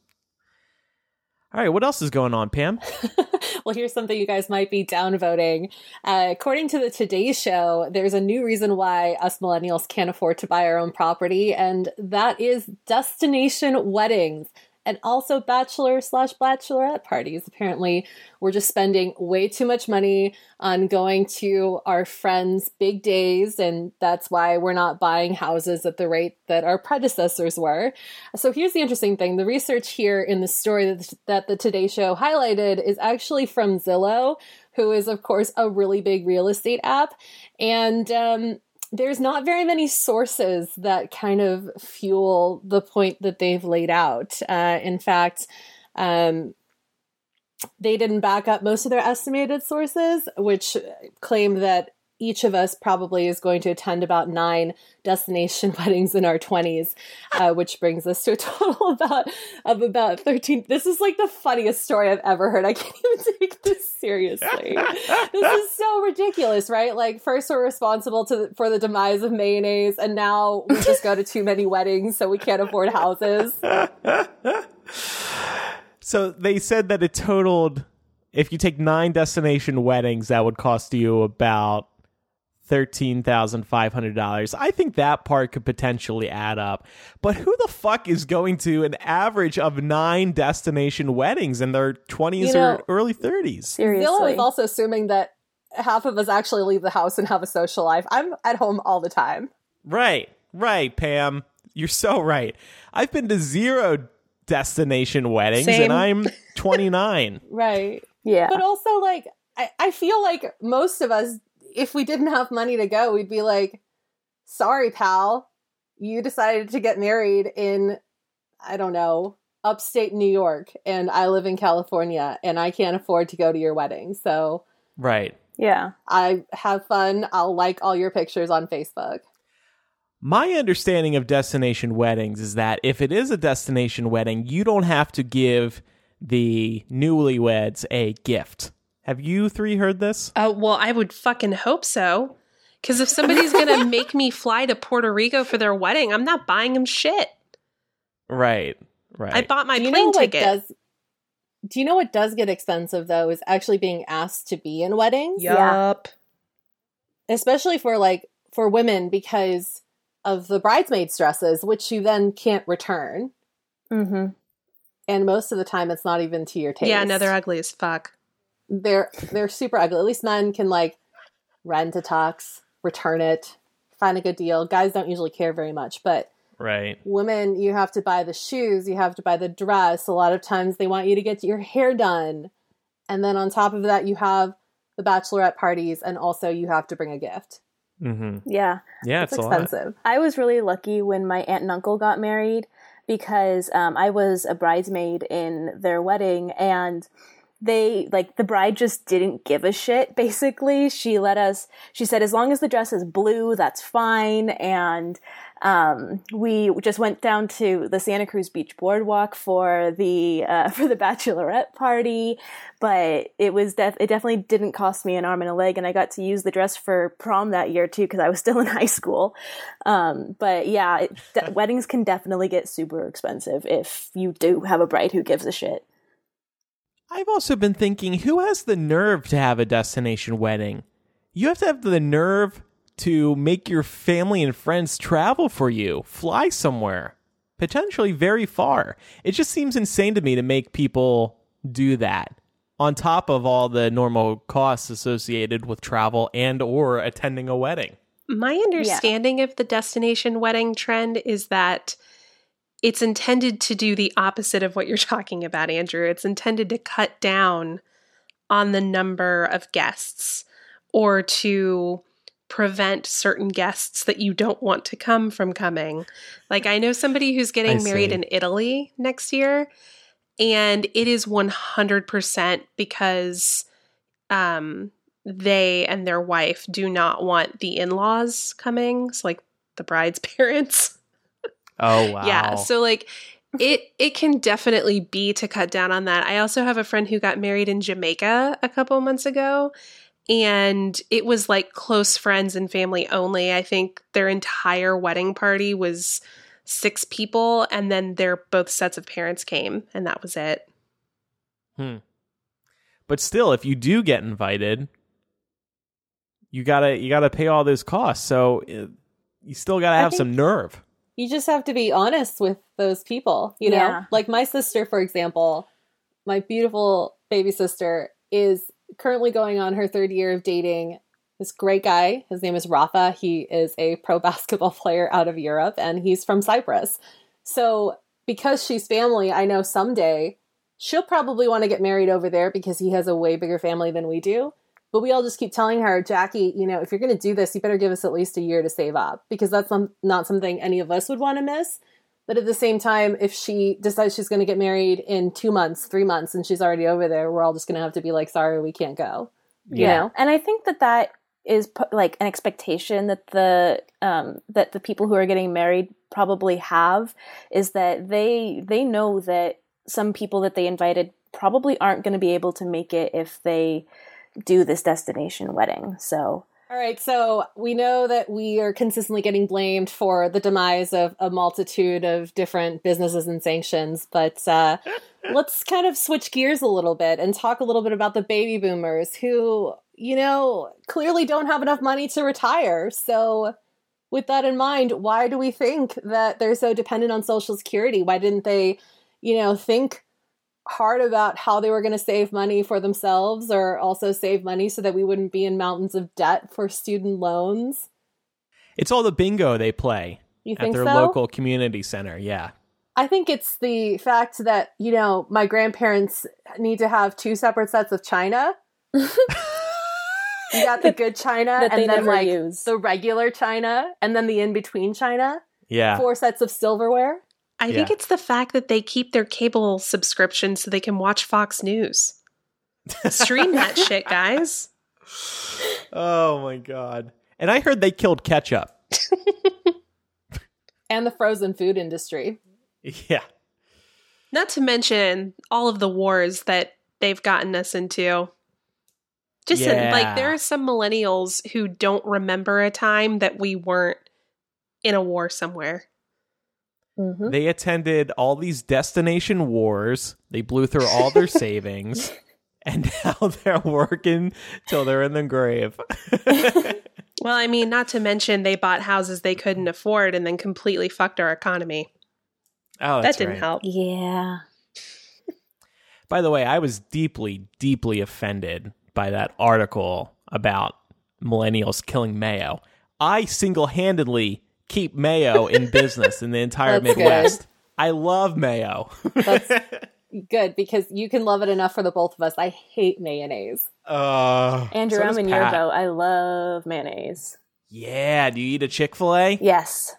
All right, what else is going on, Pam? well, here's something you guys might be downvoting. Uh, according to the Today Show, there's a new reason why us millennials can't afford to buy our own property, and that is destination weddings and also bachelor slash bachelorette parties. Apparently, we're just spending way too much money on going to our friends' big days, and that's why we're not buying houses at the rate that our predecessors were. So, here's the interesting thing the research here in the story that, that the Today Show highlighted is actually from Zillow. Who is, of course, a really big real estate app. And um, there's not very many sources that kind of fuel the point that they've laid out. Uh, in fact, um, they didn't back up most of their estimated sources, which claim that each of us probably is going to attend about nine destination weddings in our 20s, uh, which brings us to a total about of about 13. This is like the funniest story I've ever heard. I can't even take this seriously. this is so ridiculous, right? Like first we're responsible to for the demise of mayonnaise, and now we just go to too many weddings, so we can't afford houses. So they said that it totaled if you take nine destination weddings, that would cost you about $13,500. I think that part could potentially add up. But who the fuck is going to an average of nine destination weddings in their 20s you know, or early 30s? Seriously. Zillow is also assuming that half of us actually leave the house and have a social life. I'm at home all the time. Right, right, Pam. You're so right. I've been to zero destination weddings Same. and I'm 29. right. Yeah. But also, like, I, I feel like most of us if we didn't have money to go, we'd be like, sorry, pal, you decided to get married in, I don't know, upstate New York, and I live in California, and I can't afford to go to your wedding. So, right. Yeah. I have fun. I'll like all your pictures on Facebook. My understanding of destination weddings is that if it is a destination wedding, you don't have to give the newlyweds a gift. Have you three heard this? Uh, well, I would fucking hope so. Because if somebody's going to make me fly to Puerto Rico for their wedding, I'm not buying them shit. Right, Right. I bought my plane know ticket. does? Do you know what does get expensive though? Is actually being asked to be in weddings, Yup. especially for like for women because of the bridesmaids dresses, which you then can't return, Mm-hmm. and most of the time it's not even to your taste. Yeah, no, they're ugly as fuck. They're they're super ugly. At least men can like rent a tux, return it, find a good deal. Guys don't usually care very much, but right. women, you have to buy the shoes, you have to buy the dress. A lot of times they want you to get your hair done, and then on top of that, you have the bachelorette parties, and also you have to bring a gift. hmm Yeah. Yeah, It's it's, expensive. I was really lucky when my aunt and uncle got married because um, I was a bridesmaid in their wedding and they like the bride just didn't give a shit basically she let us she said as long as the dress is blue that's fine and um, we just went down to the Santa Cruz Beach boardwalk for the uh, for the bachelorette party, but it was def- it definitely didn't cost me an arm and a leg, and I got to use the dress for prom that year too because I was still in high school. Um, but yeah, it, de- weddings can definitely get super expensive if you do have a bride who gives a shit. I've also been thinking who has the nerve to have a destination wedding? You have to have the nerve to make your family and friends travel for you, fly somewhere, potentially very far. It just seems insane to me to make people do that on top of all the normal costs associated with travel and or attending a wedding. My understanding of the destination wedding trend is that it's intended to do the opposite of what you're talking about, Andrew. It's intended to cut down on the number of guests or to prevent certain guests that you don't want to come from coming. Like, I know somebody who's getting I married see. in Italy next year, and it is 100% because um, they and their wife do not want the in laws coming. So, like, the bride's parents. Oh wow. Yeah. So like it it can definitely be to cut down on that. I also have a friend who got married in Jamaica a couple months ago and it was like close friends and family only. I think their entire wedding party was six people and then their both sets of parents came and that was it. Hmm. But still, if you do get invited, you gotta you gotta pay all those costs. So uh, you still gotta have think- some nerve. You just have to be honest with those people, you know? Yeah. Like my sister, for example, my beautiful baby sister is currently going on her third year of dating this great guy. His name is Rafa. He is a pro basketball player out of Europe and he's from Cyprus. So, because she's family, I know someday she'll probably want to get married over there because he has a way bigger family than we do. But we all just keep telling her, Jackie, you know, if you're going to do this, you better give us at least a year to save up because that's not something any of us would want to miss. But at the same time, if she decides she's going to get married in two months, three months, and she's already over there, we're all just going to have to be like, sorry, we can't go. You know? and I think that that is like an expectation that the um, that the people who are getting married probably have is that they they know that some people that they invited probably aren't going to be able to make it if they do this destination wedding. So All right, so we know that we are consistently getting blamed for the demise of a multitude of different businesses and sanctions, but uh, let's kind of switch gears a little bit and talk a little bit about the baby boomers who, you know, clearly don't have enough money to retire. So, with that in mind, why do we think that they're so dependent on Social Security? Why didn't they, you know, think hard about how they were going to save money for themselves or also save money so that we wouldn't be in mountains of debt for student loans. It's all the bingo they play You at their so? local community center. Yeah. I think it's the fact that, you know, my grandparents need to have two separate sets of china. you got the good china and then like use. the regular china and then the in between china. Yeah. Four sets of silverware. I think Yeah. it's the fact that they keep their cable subscription so they can watch Fox News. Stream that shit, guys. oh my god. And I heard they killed ketchup. And the frozen food industry. Yeah. Not to mention all of the wars that they've gotten us into. Just in- Yeah. like there are some millennials who don't remember a time that we weren't in a war somewhere. Mhm. They attended all these destination wars. They blew through all their savings. And now they're working till they're in the grave. Well, I mean, not to mention they bought houses they couldn't afford and then completely fucked our economy. Oh, that didn't right. help. Yeah. By the way, I was deeply, deeply offended by that article about millennials killing Mayo. I single handedly keep Mayo in business in the entire That's Midwest. I love Mayo. That's good because you can love it enough for the both of us. I hate mayonnaise. uh, Andrew, so I'm in your Pat. boat. I love mayonnaise. Yeah. Do you eat a Chick fil A? Yes.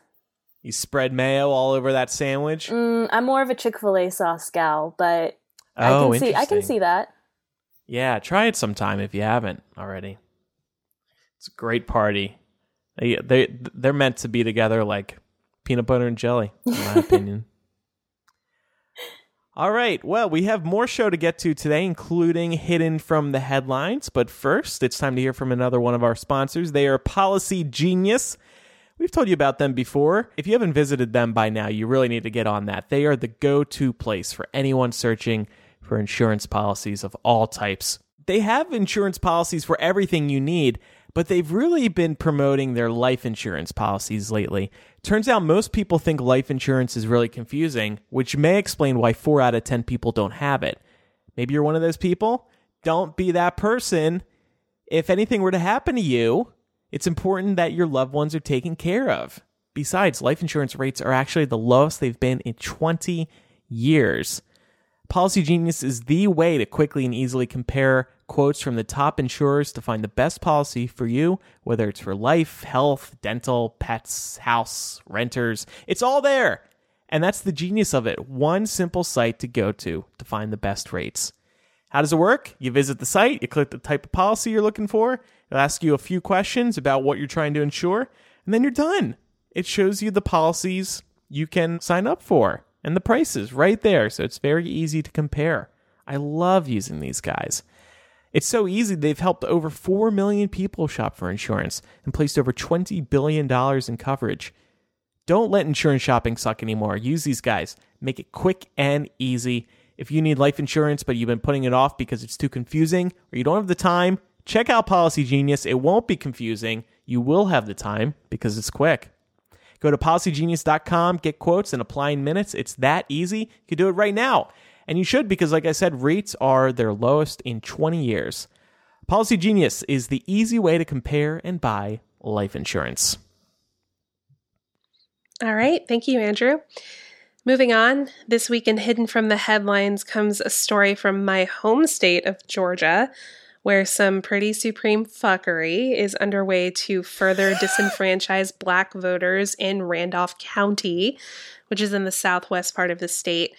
You spread mayo all over that sandwich? Mm, I'm more of a Chick fil A sauce gal, but oh, I can see I can see that. Yeah, try it sometime if you haven't already. It's a great party. They they they're meant to be together like peanut butter and jelly, in my opinion. All right. Well, we have more show to get to today, including hidden from the headlines. But first, it's time to hear from another one of our sponsors. They are Policy Genius. We've told you about them before. If you haven't visited them by now, you really need to get on that. They are the go to place for anyone searching for insurance policies of all types. They have insurance policies for everything you need, but they've really been promoting their life insurance policies lately. Turns out most people think life insurance is really confusing, which may explain why 4 out of 10 people don't have it. Maybe you're one of those people. Don't be that person. If anything were to happen to you, it's important that your loved ones are taken care of. Besides, life insurance rates are actually the lowest they've been in 20 years. Policy Genius is the way to quickly and easily compare quotes from the top insurers to find the best policy for you, whether it's for life, health, dental, pets, house, renters. It's all there. And that's the genius of it. One simple site to go to to find the best rates. How does it work? You visit the site, you click the type of policy you're looking for, it'll ask you a few questions about what you're trying to insure, and then you're done. It shows you the policies you can sign up for and the prices right there, so it's very easy to compare. I love using these guys. It's so easy, they've helped over 4 million people shop for insurance and placed over $20 billion in coverage. Don't let insurance shopping suck anymore. Use these guys. Make it quick and easy. If you need life insurance but you've been putting it off because it's too confusing or you don't have the time, check out Policy Genius. It won't be confusing. You will have the time because it's quick. Go to policygenius.com, get quotes, and apply in minutes. It's that easy. You can do it right now. And you should because, like I said, rates are their lowest in 20 years. Policy Genius is the easy way to compare and buy life insurance. All right. Thank you, Andrew. Moving on, this week in Hidden from the Headlines comes a story from my home state of Georgia, where some pretty supreme fuckery is underway to further disenfranchise black voters in Randolph County, which is in the southwest part of the state.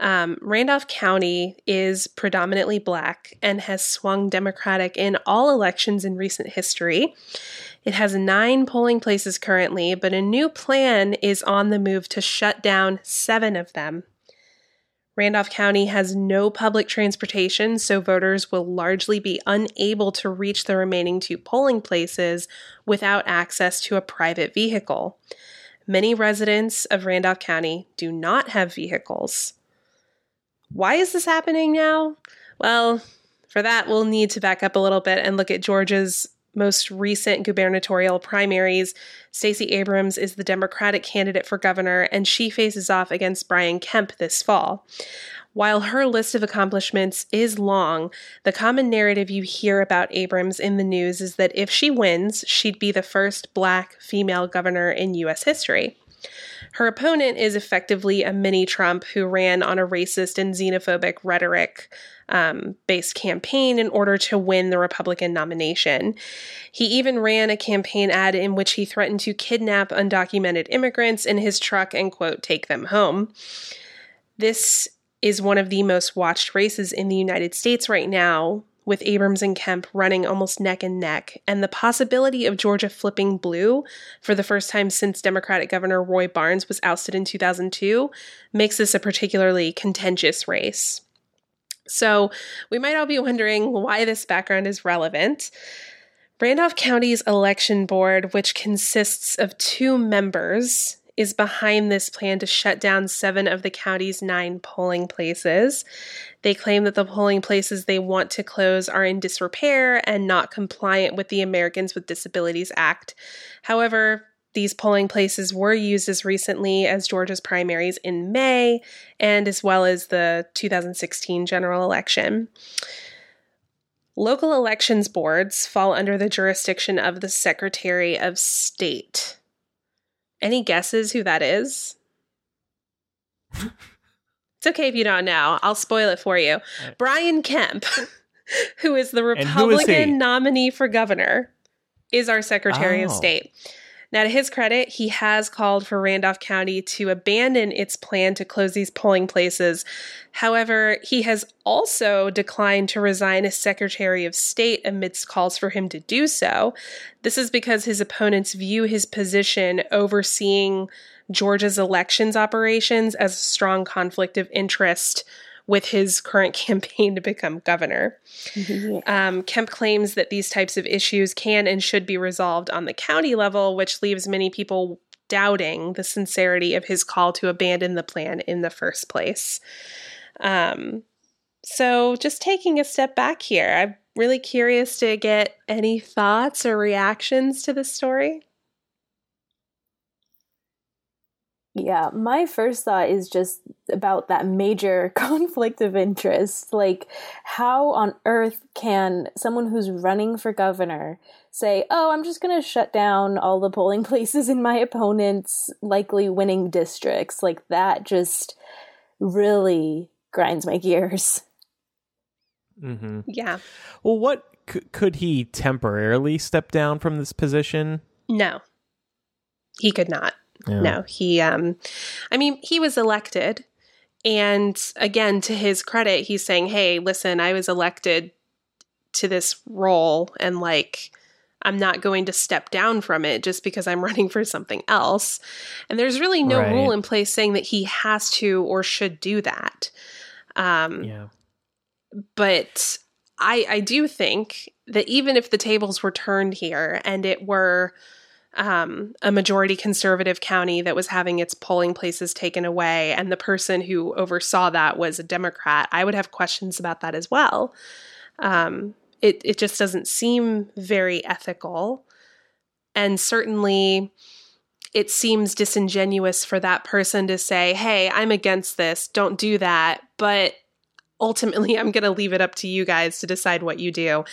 Um, Randolph County is predominantly black and has swung Democratic in all elections in recent history. It has nine polling places currently, but a new plan is on the move to shut down seven of them. Randolph County has no public transportation, so voters will largely be unable to reach the remaining two polling places without access to a private vehicle. Many residents of Randolph County do not have vehicles. Why is this happening now? Well, for that, we'll need to back up a little bit and look at Georgia's most recent gubernatorial primaries. Stacey Abrams is the Democratic candidate for governor, and she faces off against Brian Kemp this fall. While her list of accomplishments is long, the common narrative you hear about Abrams in the news is that if she wins, she'd be the first black female governor in U.S. history. Her opponent is effectively a mini Trump who ran on a racist and xenophobic rhetoric um, based campaign in order to win the Republican nomination. He even ran a campaign ad in which he threatened to kidnap undocumented immigrants in his truck and, quote, take them home. This is one of the most watched races in the United States right now, with Abrams and Kemp running almost neck and neck, and the possibility of Georgia flipping blue for the first time since Democratic Governor Roy Barnes was ousted in 2002 makes this a particularly contentious race. So, we might all be wondering why this background is relevant. Randolph County's election board, which consists of two members, is behind this plan to shut down seven of the county's nine polling places. They claim that the polling places they want to close are in disrepair and not compliant with the Americans with Disabilities Act. However, these polling places were used as recently as Georgia's primaries in May and as well as the 2016 general election. Local elections boards fall under the jurisdiction of the Secretary of State. Any guesses who that is? it's okay if you don't know. I'll spoil it for you. Brian Kemp, who is the who is? Republican nominee for governor, is our Secretary of Oh. State. Now, to his credit, he has called for Randolph County to abandon its plan to close these polling places. However, he has also declined to resign as Secretary of State amidst calls for him to do so. This is because his opponents view his position overseeing Georgia's elections operations as a strong conflict of interest with his current campaign to become governor. Um, Kemp claims that these types of issues can and should be resolved on the county level, which leaves many people doubting the sincerity of his call to abandon the plan in the first place. Um, so, just taking a step back here, I'm really curious to get any thoughts or reactions to this story. Yeah, my first thought is just about that major conflict of interest. Like, how on earth can someone who's running for governor say, oh, I'm just going to shut down all the polling places in my opponent's likely winning districts? Like, that just really grinds my gears. Mm-hmm. Yeah. Well, what c- could he temporarily step down from this position? No, he could not. Yeah. No, he um I mean, he was elected and again to his credit, he's saying, "Hey, listen, I was elected to this role and like I'm not going to step down from it just because I'm running for something else." And there's really no Right. rule in place saying that he has to or should do that. Um Yeah. but I I do think that even if the tables were turned here and it were um, a majority conservative county that was having its polling places taken away, and the person who oversaw that was a Democrat, I would have questions about that as well. Um, it it just doesn't seem very ethical, and certainly. It seems disingenuous for that person to say, Hey, I'm against this. Don't do that. But ultimately i'm going to leave it up to you guys to decide what you do.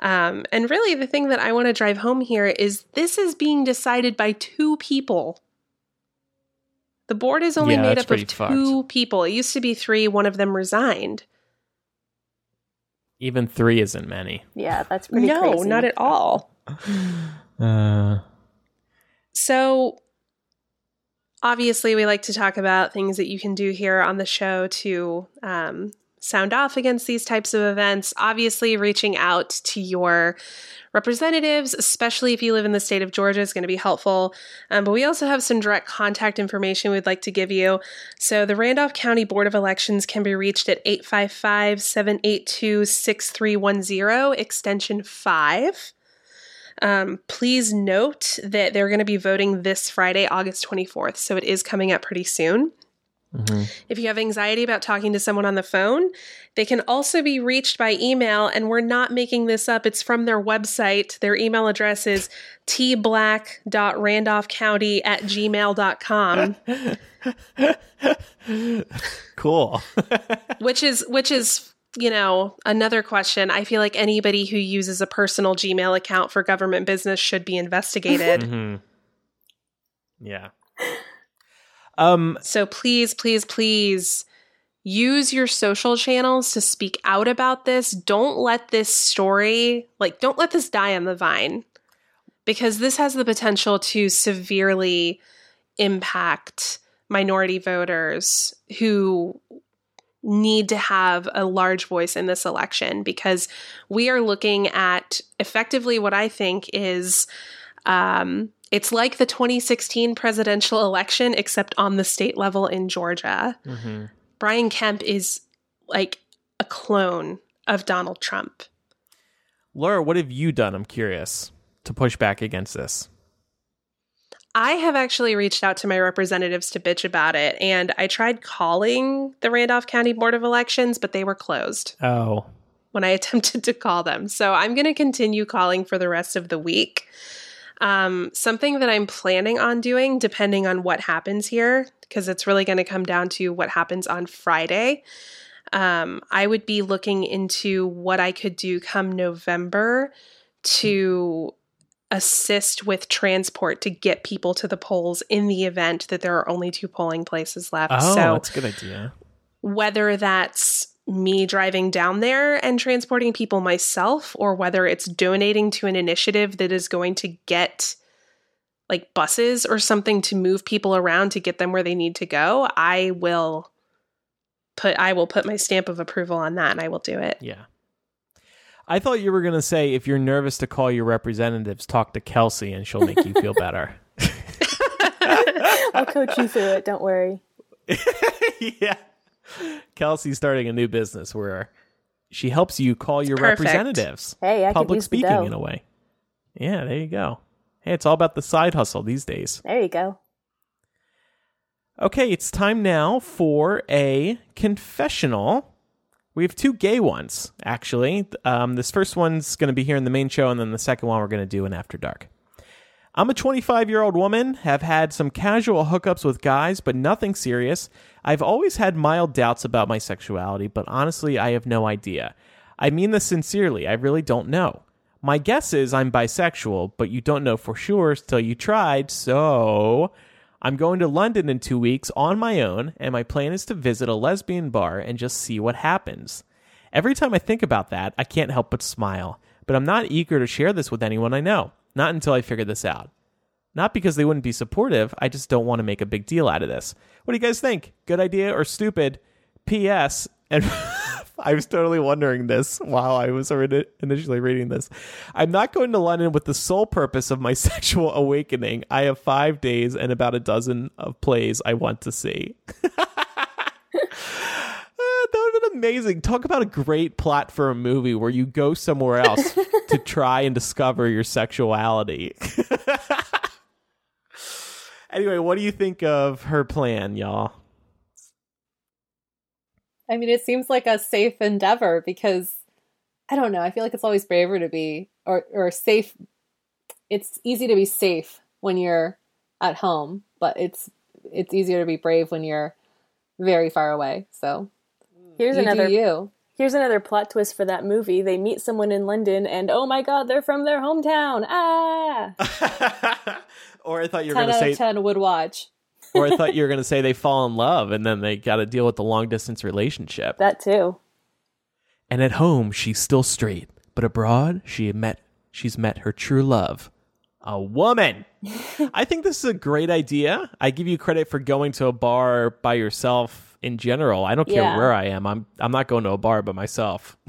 Um, and really the thing that i want to drive home here is this is being decided by two people. The board is only Yeah, made up of pretty two people. It used to be three one of them resigned. Even three isn't many. Yeah, that's pretty no crazy. not at all. Uh, So, obviously, we like to talk about things that you can do here on the show to um, sound off against these types of events. Obviously, reaching out to your representatives, especially if you live in the state of Georgia, is going to be helpful. Um, but we also have some direct contact information we'd like to give you. So, the Randolph County Board of Elections can be reached at 855 782 6310, extension 5. Um, please note that they're going to be voting this Friday, August 24th. So it is coming up pretty soon. Mhm. If you have anxiety about talking to someone on the phone, they can also be reached by email. And we're not making this up, it's from their website. Their email address is tblack.randolphcounty at gmail.com, Cool. which is, which is, you know, another question. I feel like anybody who uses a personal Gmail account for government business should be investigated. Mhm. Yeah. Um. So please, please, please use your social channels to speak out about this. Don't let this story, like, don't let this die on the vine because this has the potential to severely impact minority voters who need to have a large voice in this election because we are looking at effectively what I think is um, it's like the 2016 presidential election, except on the state level in Georgia. mhm. Brian Kemp is like a clone of Donald Trump. Laura, what have you done? I'm curious to push back against this. I have actually reached out to my representatives to bitch about it, and I tried calling the Randolph County Board of Elections, but they were closed Oh, when I attempted to call them. So I'm going to continue calling for the rest of the week. Um, something that I'm planning on doing, depending on what happens here, because it's really going to come down to what happens on Friday. Um, I would be looking into what I could do come November to assist with transport to get people to the polls in the event that there are only two polling places left. oh, so that's a good idea. whether that's me driving down there and transporting people myself or whether it's donating to an initiative that is going to get like buses or something to move people around to get them where they need to go i will put i will put my stamp of approval on that and i will do it Yeah. I thought you were going to say if you're nervous to call your representatives, talk to Kelsey and she'll make you feel better. I'll coach you through it. Don't worry. yeah. Kelsey's starting a new business where she helps you call your Perfect. representatives. Hey, I Public speaking in a way. Yeah, there you go. Hey, it's all about the side hustle these days. There you go. Okay, it's time now for a confessional. We have two gay ones, actually. Um, this first one's going to be here in the main show, and then the second one we're going to do in After Dark. I'm a 25 year old woman, have had some casual hookups with guys, but nothing serious. I've always had mild doubts about my sexuality, but honestly, I have no idea. I mean this sincerely, I really don't know. My guess is I'm bisexual, but you don't know for sure till you tried, so I'm going to London in two weeks on my own, and my plan is to visit a lesbian bar and just see what happens. Every time I think about that, I can't help but smile, but I'm not eager to share this with anyone I know, not until I figure this out. Not because they wouldn't be supportive, I just don't want to make a big deal out of this. What do you guys think? Good idea or stupid? P.S. And I was totally wondering this while I was initially reading this. I'm not going to London with the sole purpose of my sexual awakening. I have five days and about a dozen of plays I want to see. Ah, that would have been amazing. Talk about a great plot for a movie where you go somewhere else to try and discover your sexuality. anyway, what do you think of her plan, y'all? I mean, it seems like a safe endeavor because I don't know. I feel like it's always braver to be or or safe. It's easy to be safe when you're at home, but it's it's easier to be brave when you're very far away. So Here's you another do you. here's another plot twist for that movie. They meet someone in London and oh my god, they're from their hometown. Ah. or I thought you were going to say ten would watch. or I thought you were going to say they fall in love and then they got to deal with the long distance relationship. That too. And at home, she's still straight, but abroad, she met she's met her true love, a woman. I think this is a great idea. I give you credit for going to a bar by yourself in general. I don't care Yeah. where I am. I'm I'm not going to a bar by myself.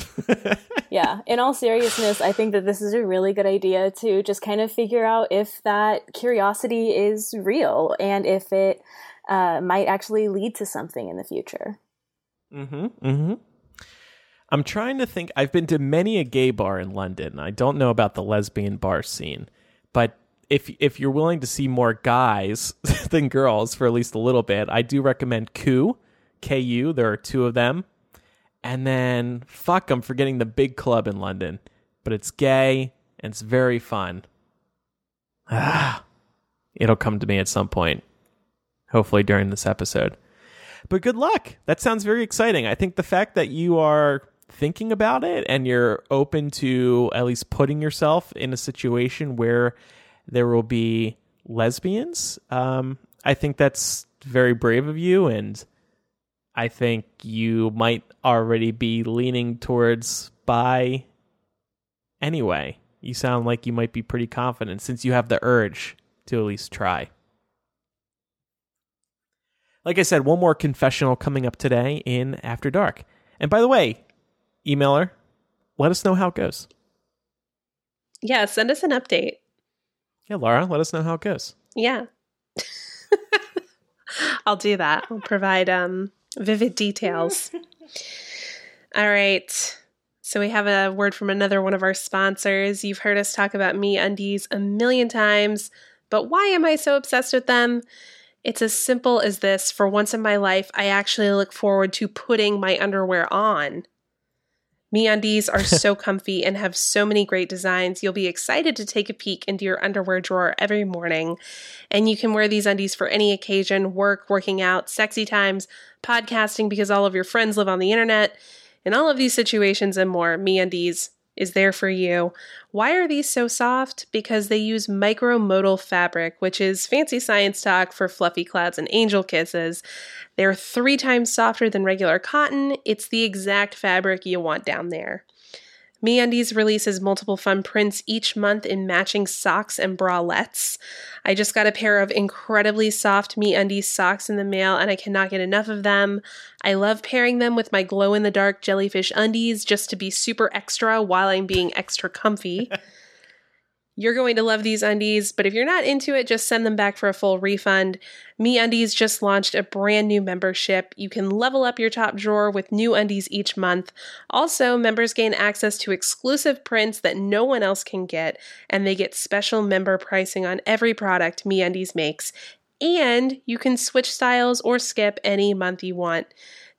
Yeah. In all seriousness, I think that this is a really good idea to just kind of figure out if that curiosity is real and if it uh, might actually lead to something in the future. Mm-hmm. Mm-hmm. I'm trying to think. I've been to many a gay bar in London. I don't know about the lesbian bar scene, but if if you're willing to see more guys than girls for at least a little bit, I do recommend Ku, KU. There are two of them, and then fuck, I'm forgetting the big club in London, but it's gay and it's very fun. Ah, it'll come to me at some point, hopefully during this episode. But good luck. That sounds very exciting. I think the fact that you are thinking about it and you're open to at least putting yourself in a situation where there will be lesbians, um, I think that's very brave of you. And I think you might already be leaning towards bi anyway. You sound like you might be pretty confident since you have the urge to at least try. Like I said, one more confessional coming up today in After Dark. And by the way, emailer, let us know how it goes. yeah send us an update Yeah, Laura, let us know how it goes. yeah i'll do that i'll provide um vivid details all right so we have a word from another one of our sponsors you've heard us talk about MeUndies a million times But why am I so obsessed with them? It's as simple as this. For once in my life, I actually look forward to putting my underwear on. MeUndies are so comfy and have so many great designs. You'll be excited to take a peek into your underwear drawer every morning. And you can wear these undies for any occasion work, working out, sexy times, podcasting because all of your friends live on the internet. In all of these situations and more, Me MeUndies is there for you. Why are these so soft? Because they use micromodal fabric, which is fancy science talk for fluffy clouds and angel kisses. They're three times softer than regular cotton. It's the exact fabric you want down there. MeUndies releases multiple fun prints each month in matching socks and bralettes. I just got a pair of incredibly soft MeUndies socks in the mail and I cannot get enough of them. I love pairing them with my glow in the dark jellyfish undies just to be super extra while I'm being extra comfy. You're going to love these undies, but if you're not into it, just send them back for a full refund. MeUndies just launched a brand new membership. You can level up your top drawer with new undies each month. Also, members gain access to exclusive prints that no one else can get, and they get special member pricing on every product MeUndies makes. And you can switch styles or skip any month you want.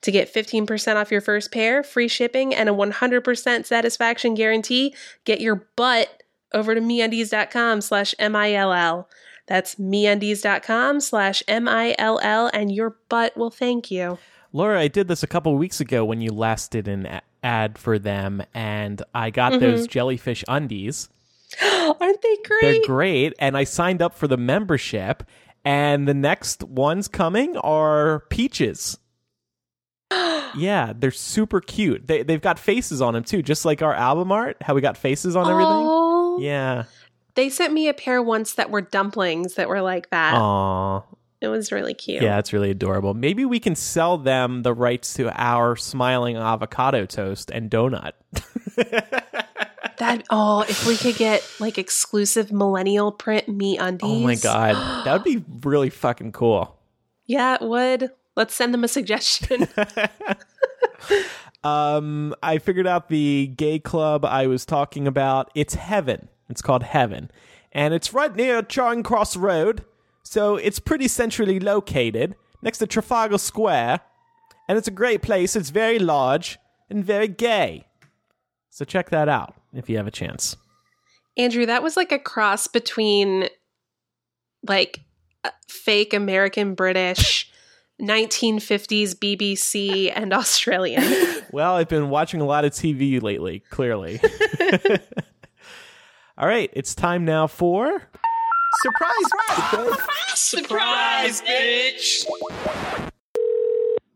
To get 15% off your first pair, free shipping, and a 100% satisfaction guarantee, get your butt over to meundies.com slash M-I-L-L. That's meundies.com slash M-I-L-L, and your butt will thank you. Laura, I did this a couple weeks ago when you last did an ad for them, and I got mm-hmm. those jellyfish undies. Aren't they great? They're great, and I signed up for the membership. And the next ones coming are peaches. yeah, they're super cute. They they've got faces on them too, just like our album art. How we got faces on oh, everything. Oh, Yeah. they sent me a pair once that were dumplings that were like that. Aw. It was really cute. Yeah, it's really adorable. Maybe we can sell them the rights to our smiling avocado toast and donut. That oh, if we could get like exclusive millennial print MeUndies. Oh my god, that would be really fucking cool. Yeah, it would. Let's send them a suggestion. Um, I figured out the gay club I was talking about. It's Heaven. It's called Heaven, and it's right near Charing Cross Road, so it's pretty centrally located next to Trafalgar Square, and it's a great place. It's very large and very gay. So check that out if you have a chance. Andrew, that was like a cross between like uh, fake American British 1950s BBC and Australian. Well, I've been watching a lot of TV lately, clearly. All right, it's time now for Surprise Surprise, Surprise bitch!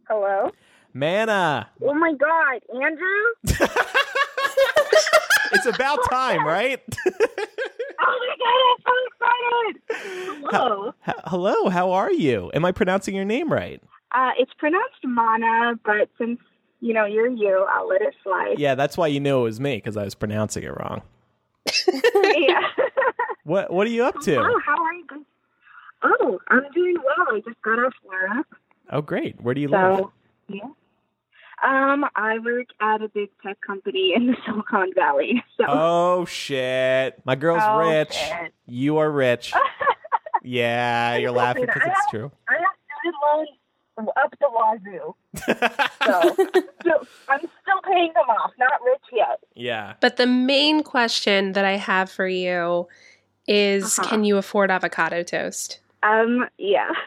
Hello? Mana. Oh my god, Andrew? It's about time, right? Oh my god, I'm so excited! Hello. H- Hello, how are you? Am I pronouncing your name right? Uh, it's pronounced Mana, but since, you know, you're you, I'll let it slide. Yeah, that's why you knew it was me because I was pronouncing it wrong. yeah. What What are you up to? Oh, how are you guys? Oh, I'm doing well. I just got off work. Oh, great. Where do you live? Yeah. Um, I work at a big tech company in the Silicon Valley. So, Oh shit! My girl's Oh, rich. shit. You are rich. yeah, you're laughing because it's true. I have student loans up the wazoo. So, so I'm still paying them off. Not rich yet. yeah. but the main question that I have for you is Uh-huh. can you afford avocado toast? Um, yeah.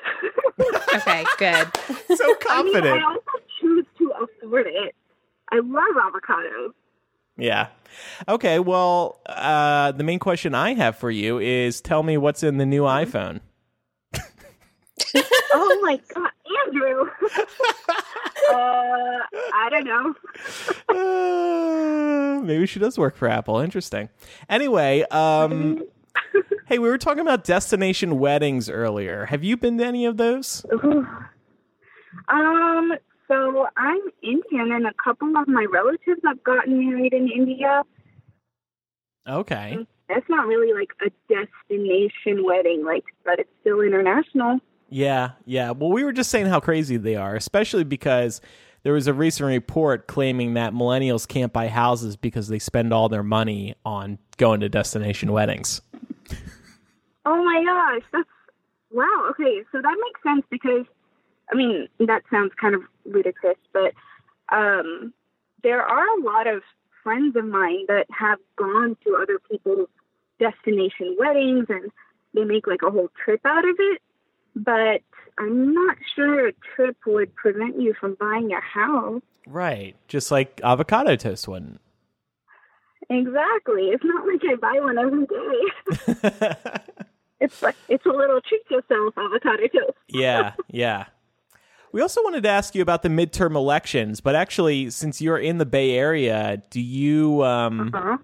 Okay, good. So I mean, confident. I also choose to afford it. I love avocados. Yeah. Okay, well, uh, the main question I have for you is tell me what's in the new iPhone. Oh my god, Andrew. uh, I don't know. Uh, maybe she does work for Apple. Interesting. Anyway, um, hey, we were talking about destination weddings earlier. Have you been to any of those? Um, so I'm Indian, and a couple of my relatives have gotten married in India. Okay. That's not really like a destination wedding, like, but it's still international. Yeah, yeah. Well, we were just saying how crazy they are, especially because there was a recent report claiming that millennials can't buy houses because they spend all their money on going to destination weddings. Oh my gosh, that's wow. Okay, so that makes sense because I mean that sounds kind of ludicrous, but um, there are a lot of friends of mine that have gone to other people's destination weddings and they make like a whole trip out of it. But I'm not sure a trip would prevent you from buying a house. Right. Just like avocado toast wouldn't. Exactly. It's not like I buy one every day. it's like it's a little treat yourself avocado toast. yeah, yeah. We also wanted to ask you about the midterm elections, but actually, since you're in the Bay Area, do you um, Uh-huh.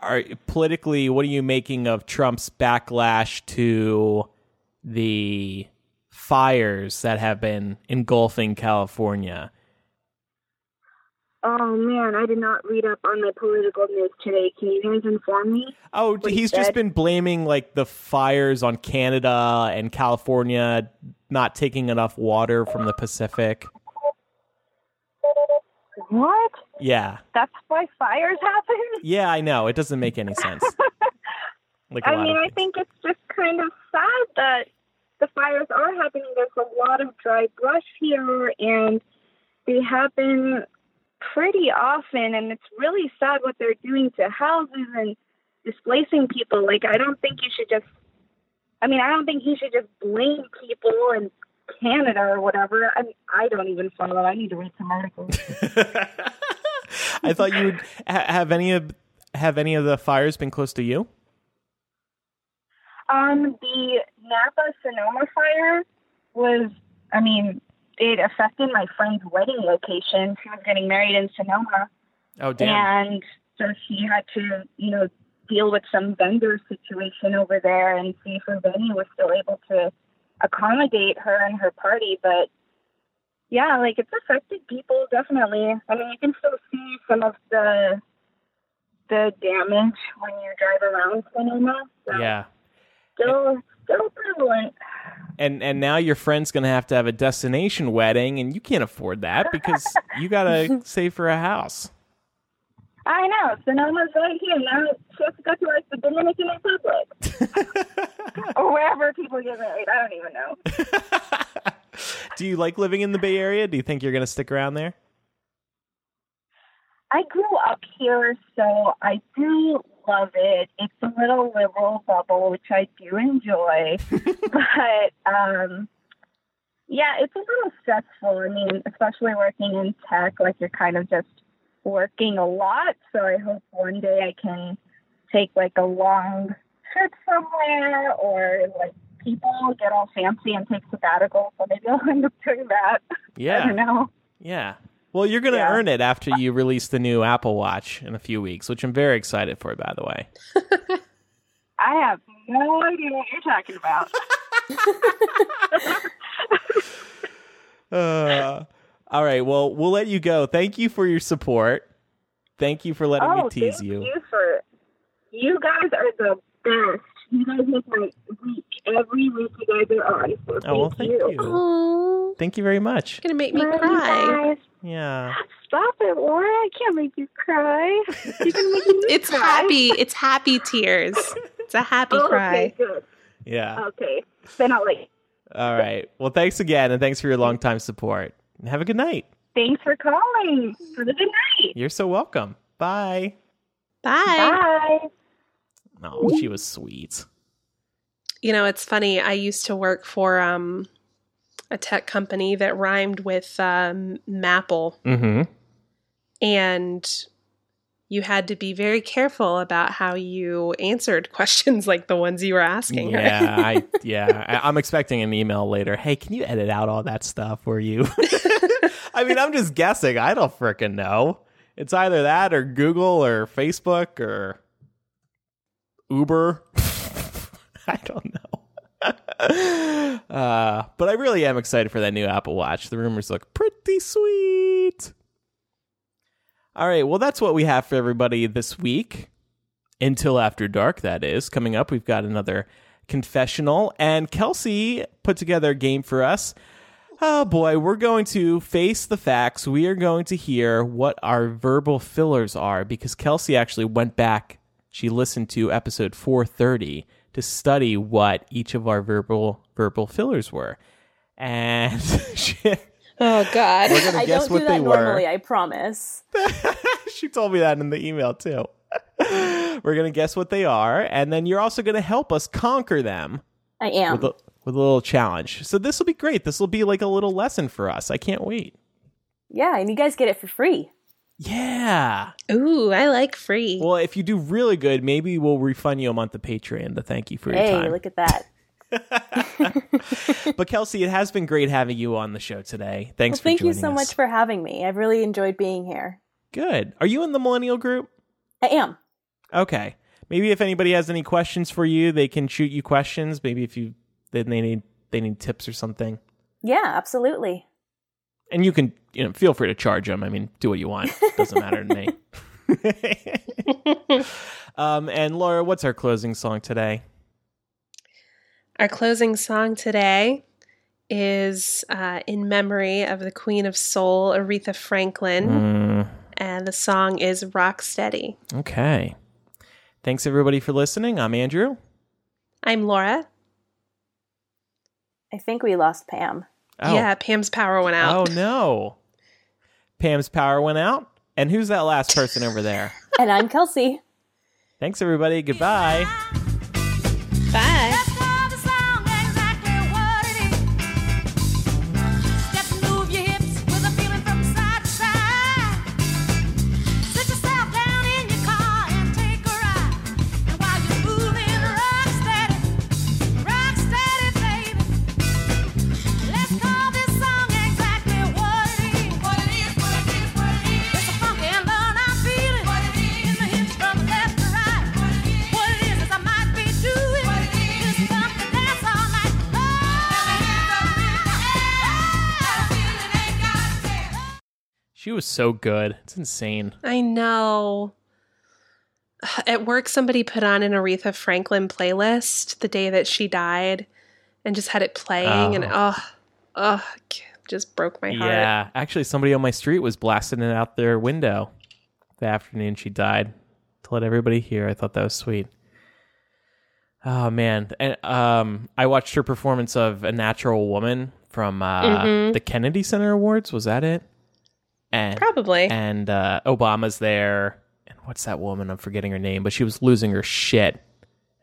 are politically what are you making of Trump's backlash to the fires that have been engulfing California? Oh man, I did not read up on the political news today. Can you guys inform me? Oh, he's just been blaming like the fires on Canada and California not taking enough water from the Pacific. What? Yeah. That's why fires happen? Yeah, I know. It doesn't make any sense. Like I mean, I think it's just kind of sad that the fires are happening. There's a lot of dry brush here, and they happen pretty often. And it's really sad what they're doing to houses and displacing people. Like, I don't think you should just. I mean, I don't think he should just blame people in Canada or whatever. I I don't even follow. I need to read some articles. I thought you would ha- have any of have any of the fires been close to you? Um, the Napa Sonoma fire was, I mean, it affected my friend's wedding location. She was getting married in Sonoma, Oh damn. and so she had to, you know, deal with some vendor situation over there and see if her venue was still able to accommodate her and her party. But yeah, like it's affected people definitely. I mean, you can still see some of the the damage when you drive around Sonoma. So Yeah. Still still prevalent. And and now your friend's going to have to have a destination wedding and you can't afford that because you got to save for a house. I know. Sonoma's right here. Now she has to go to like the Dominican Republic. or wherever people get married. I don't even know. Do you like living in the Bay Area? Do you think you're going to stick around there? I grew up here, so I do love it. It's a little liberal bubble, which I do enjoy. but um yeah, it's a little stressful. I mean, especially working in tech, like you're kind of just working a lot. So I hope one day I can take like a long trip somewhere or like people get all fancy and take sabbatical. So maybe I'll end up doing that. Yeah. I don't know. Yeah. Well, you're going to Yeah. earn it after you release the new Apple Watch in a few weeks, which I'm very excited for, by the way. I have no idea what you're talking about. Uh, all right. Well, we'll let you go. Thank you for your support. Thank you for letting me oh, tease thank you. you for you guys are the best. You guys make my week every week you guys are on. So Oh, well, thank you. Oh, Thank you very much. It's gonna make me Love cry. guys. Yeah. Stop it, Laura. I can't make you cry. You can make me It's cry. happy. It's happy tears. It's a happy Oh, cry. Okay, good. Yeah. Okay. Then I'll like. All right. Well, thanks again, and thanks for your long time support. And have a good night. Thanks for calling. Have a good night. You're so welcome. Bye. Bye. Bye. Oh, she was sweet. You know, it's funny. I used to work for um, a tech company that rhymed with um, Maple, Mm-hmm. and you had to be very careful about how you answered questions like the ones you were asking. her. Yeah, I yeah. I, I'm expecting an email later. Hey, can you edit out all that stuff for you? I mean, I'm just guessing. I don't freaking know. It's either that or Google or Facebook or Uber. I don't know. uh, but I really am excited for that new Apple Watch. The rumors look pretty sweet. All right, well, that's what we have for everybody this week. Until After Dark, that is. Coming up, we've got another confessional, and Kelsey put together a game for us. Oh boy, we're going to face the facts. We are going to hear what our verbal fillers are because Kelsey actually went back. She listened to episode 430 to study what each of our verbal verbal fillers were, and she, Oh God. we're gonna I guess don't what do they that were. normally, I promise. she told me that in the email too. we're gonna guess what they are, and then you're also gonna help us conquer them I am. with a, with a little challenge. So this will be great. This will be like a little lesson for us. I can't wait. yeah, and you guys get it for free. Yeah. Ooh, I like free. Well, if you do really good, maybe we'll refund you a month of Patreon to thank you for your Hey, time. Hey, look at that. but Kelsey, it has been great having you on the show today. Thanks. Well, for thank you so us. much for having me. I've really enjoyed being here. Good. Are you in the millennial group? I am. Okay. Maybe if anybody has any questions for you, they can shoot you questions. Maybe if you then they need they need tips or something. Yeah, absolutely. And you can, you know, feel free to charge them. I mean, do what you want. Doesn't matter to me. um, and Laura, what's our closing song today? Our closing song today is uh, in memory of the Queen of Soul, Aretha Franklin, Mm, and the song is Rock Steady. okay. Thanks everybody for listening. I'm Andrew. I'm Laura. I think we lost Pam. Oh. Yeah, Pam's power went out. Oh no. Pam's power went out. And who's that last person over there? And I'm Kelsey. Thanks everybody. Goodbye. Bye. So good. It's insane. I know. At work, somebody put on an Aretha Franklin playlist the day that she died and just had it playing, and oh, oh, just broke my heart. Yeah. Actually somebody on my street was blasting it out their window the afternoon she died to let everybody hear. I thought that was sweet. Oh man. And um I watched her performance of A Natural Woman from uh Mhm. the Kennedy Center Awards. Was that it? And Probably. and uh, Obama's there. And what's that woman? I'm forgetting her name, but she was losing her shit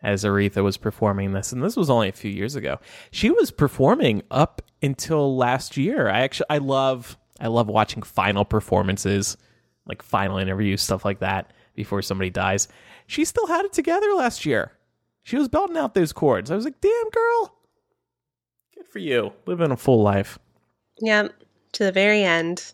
as Aretha was performing this, and this was only a few years ago. She was performing up until last year. I actually, I love, I love watching final performances, like final interviews, stuff like that, before somebody dies. She still had it together last year. She was belting out those chords. I was like, damn girl, good for you, living a full life. yeah, to the very end.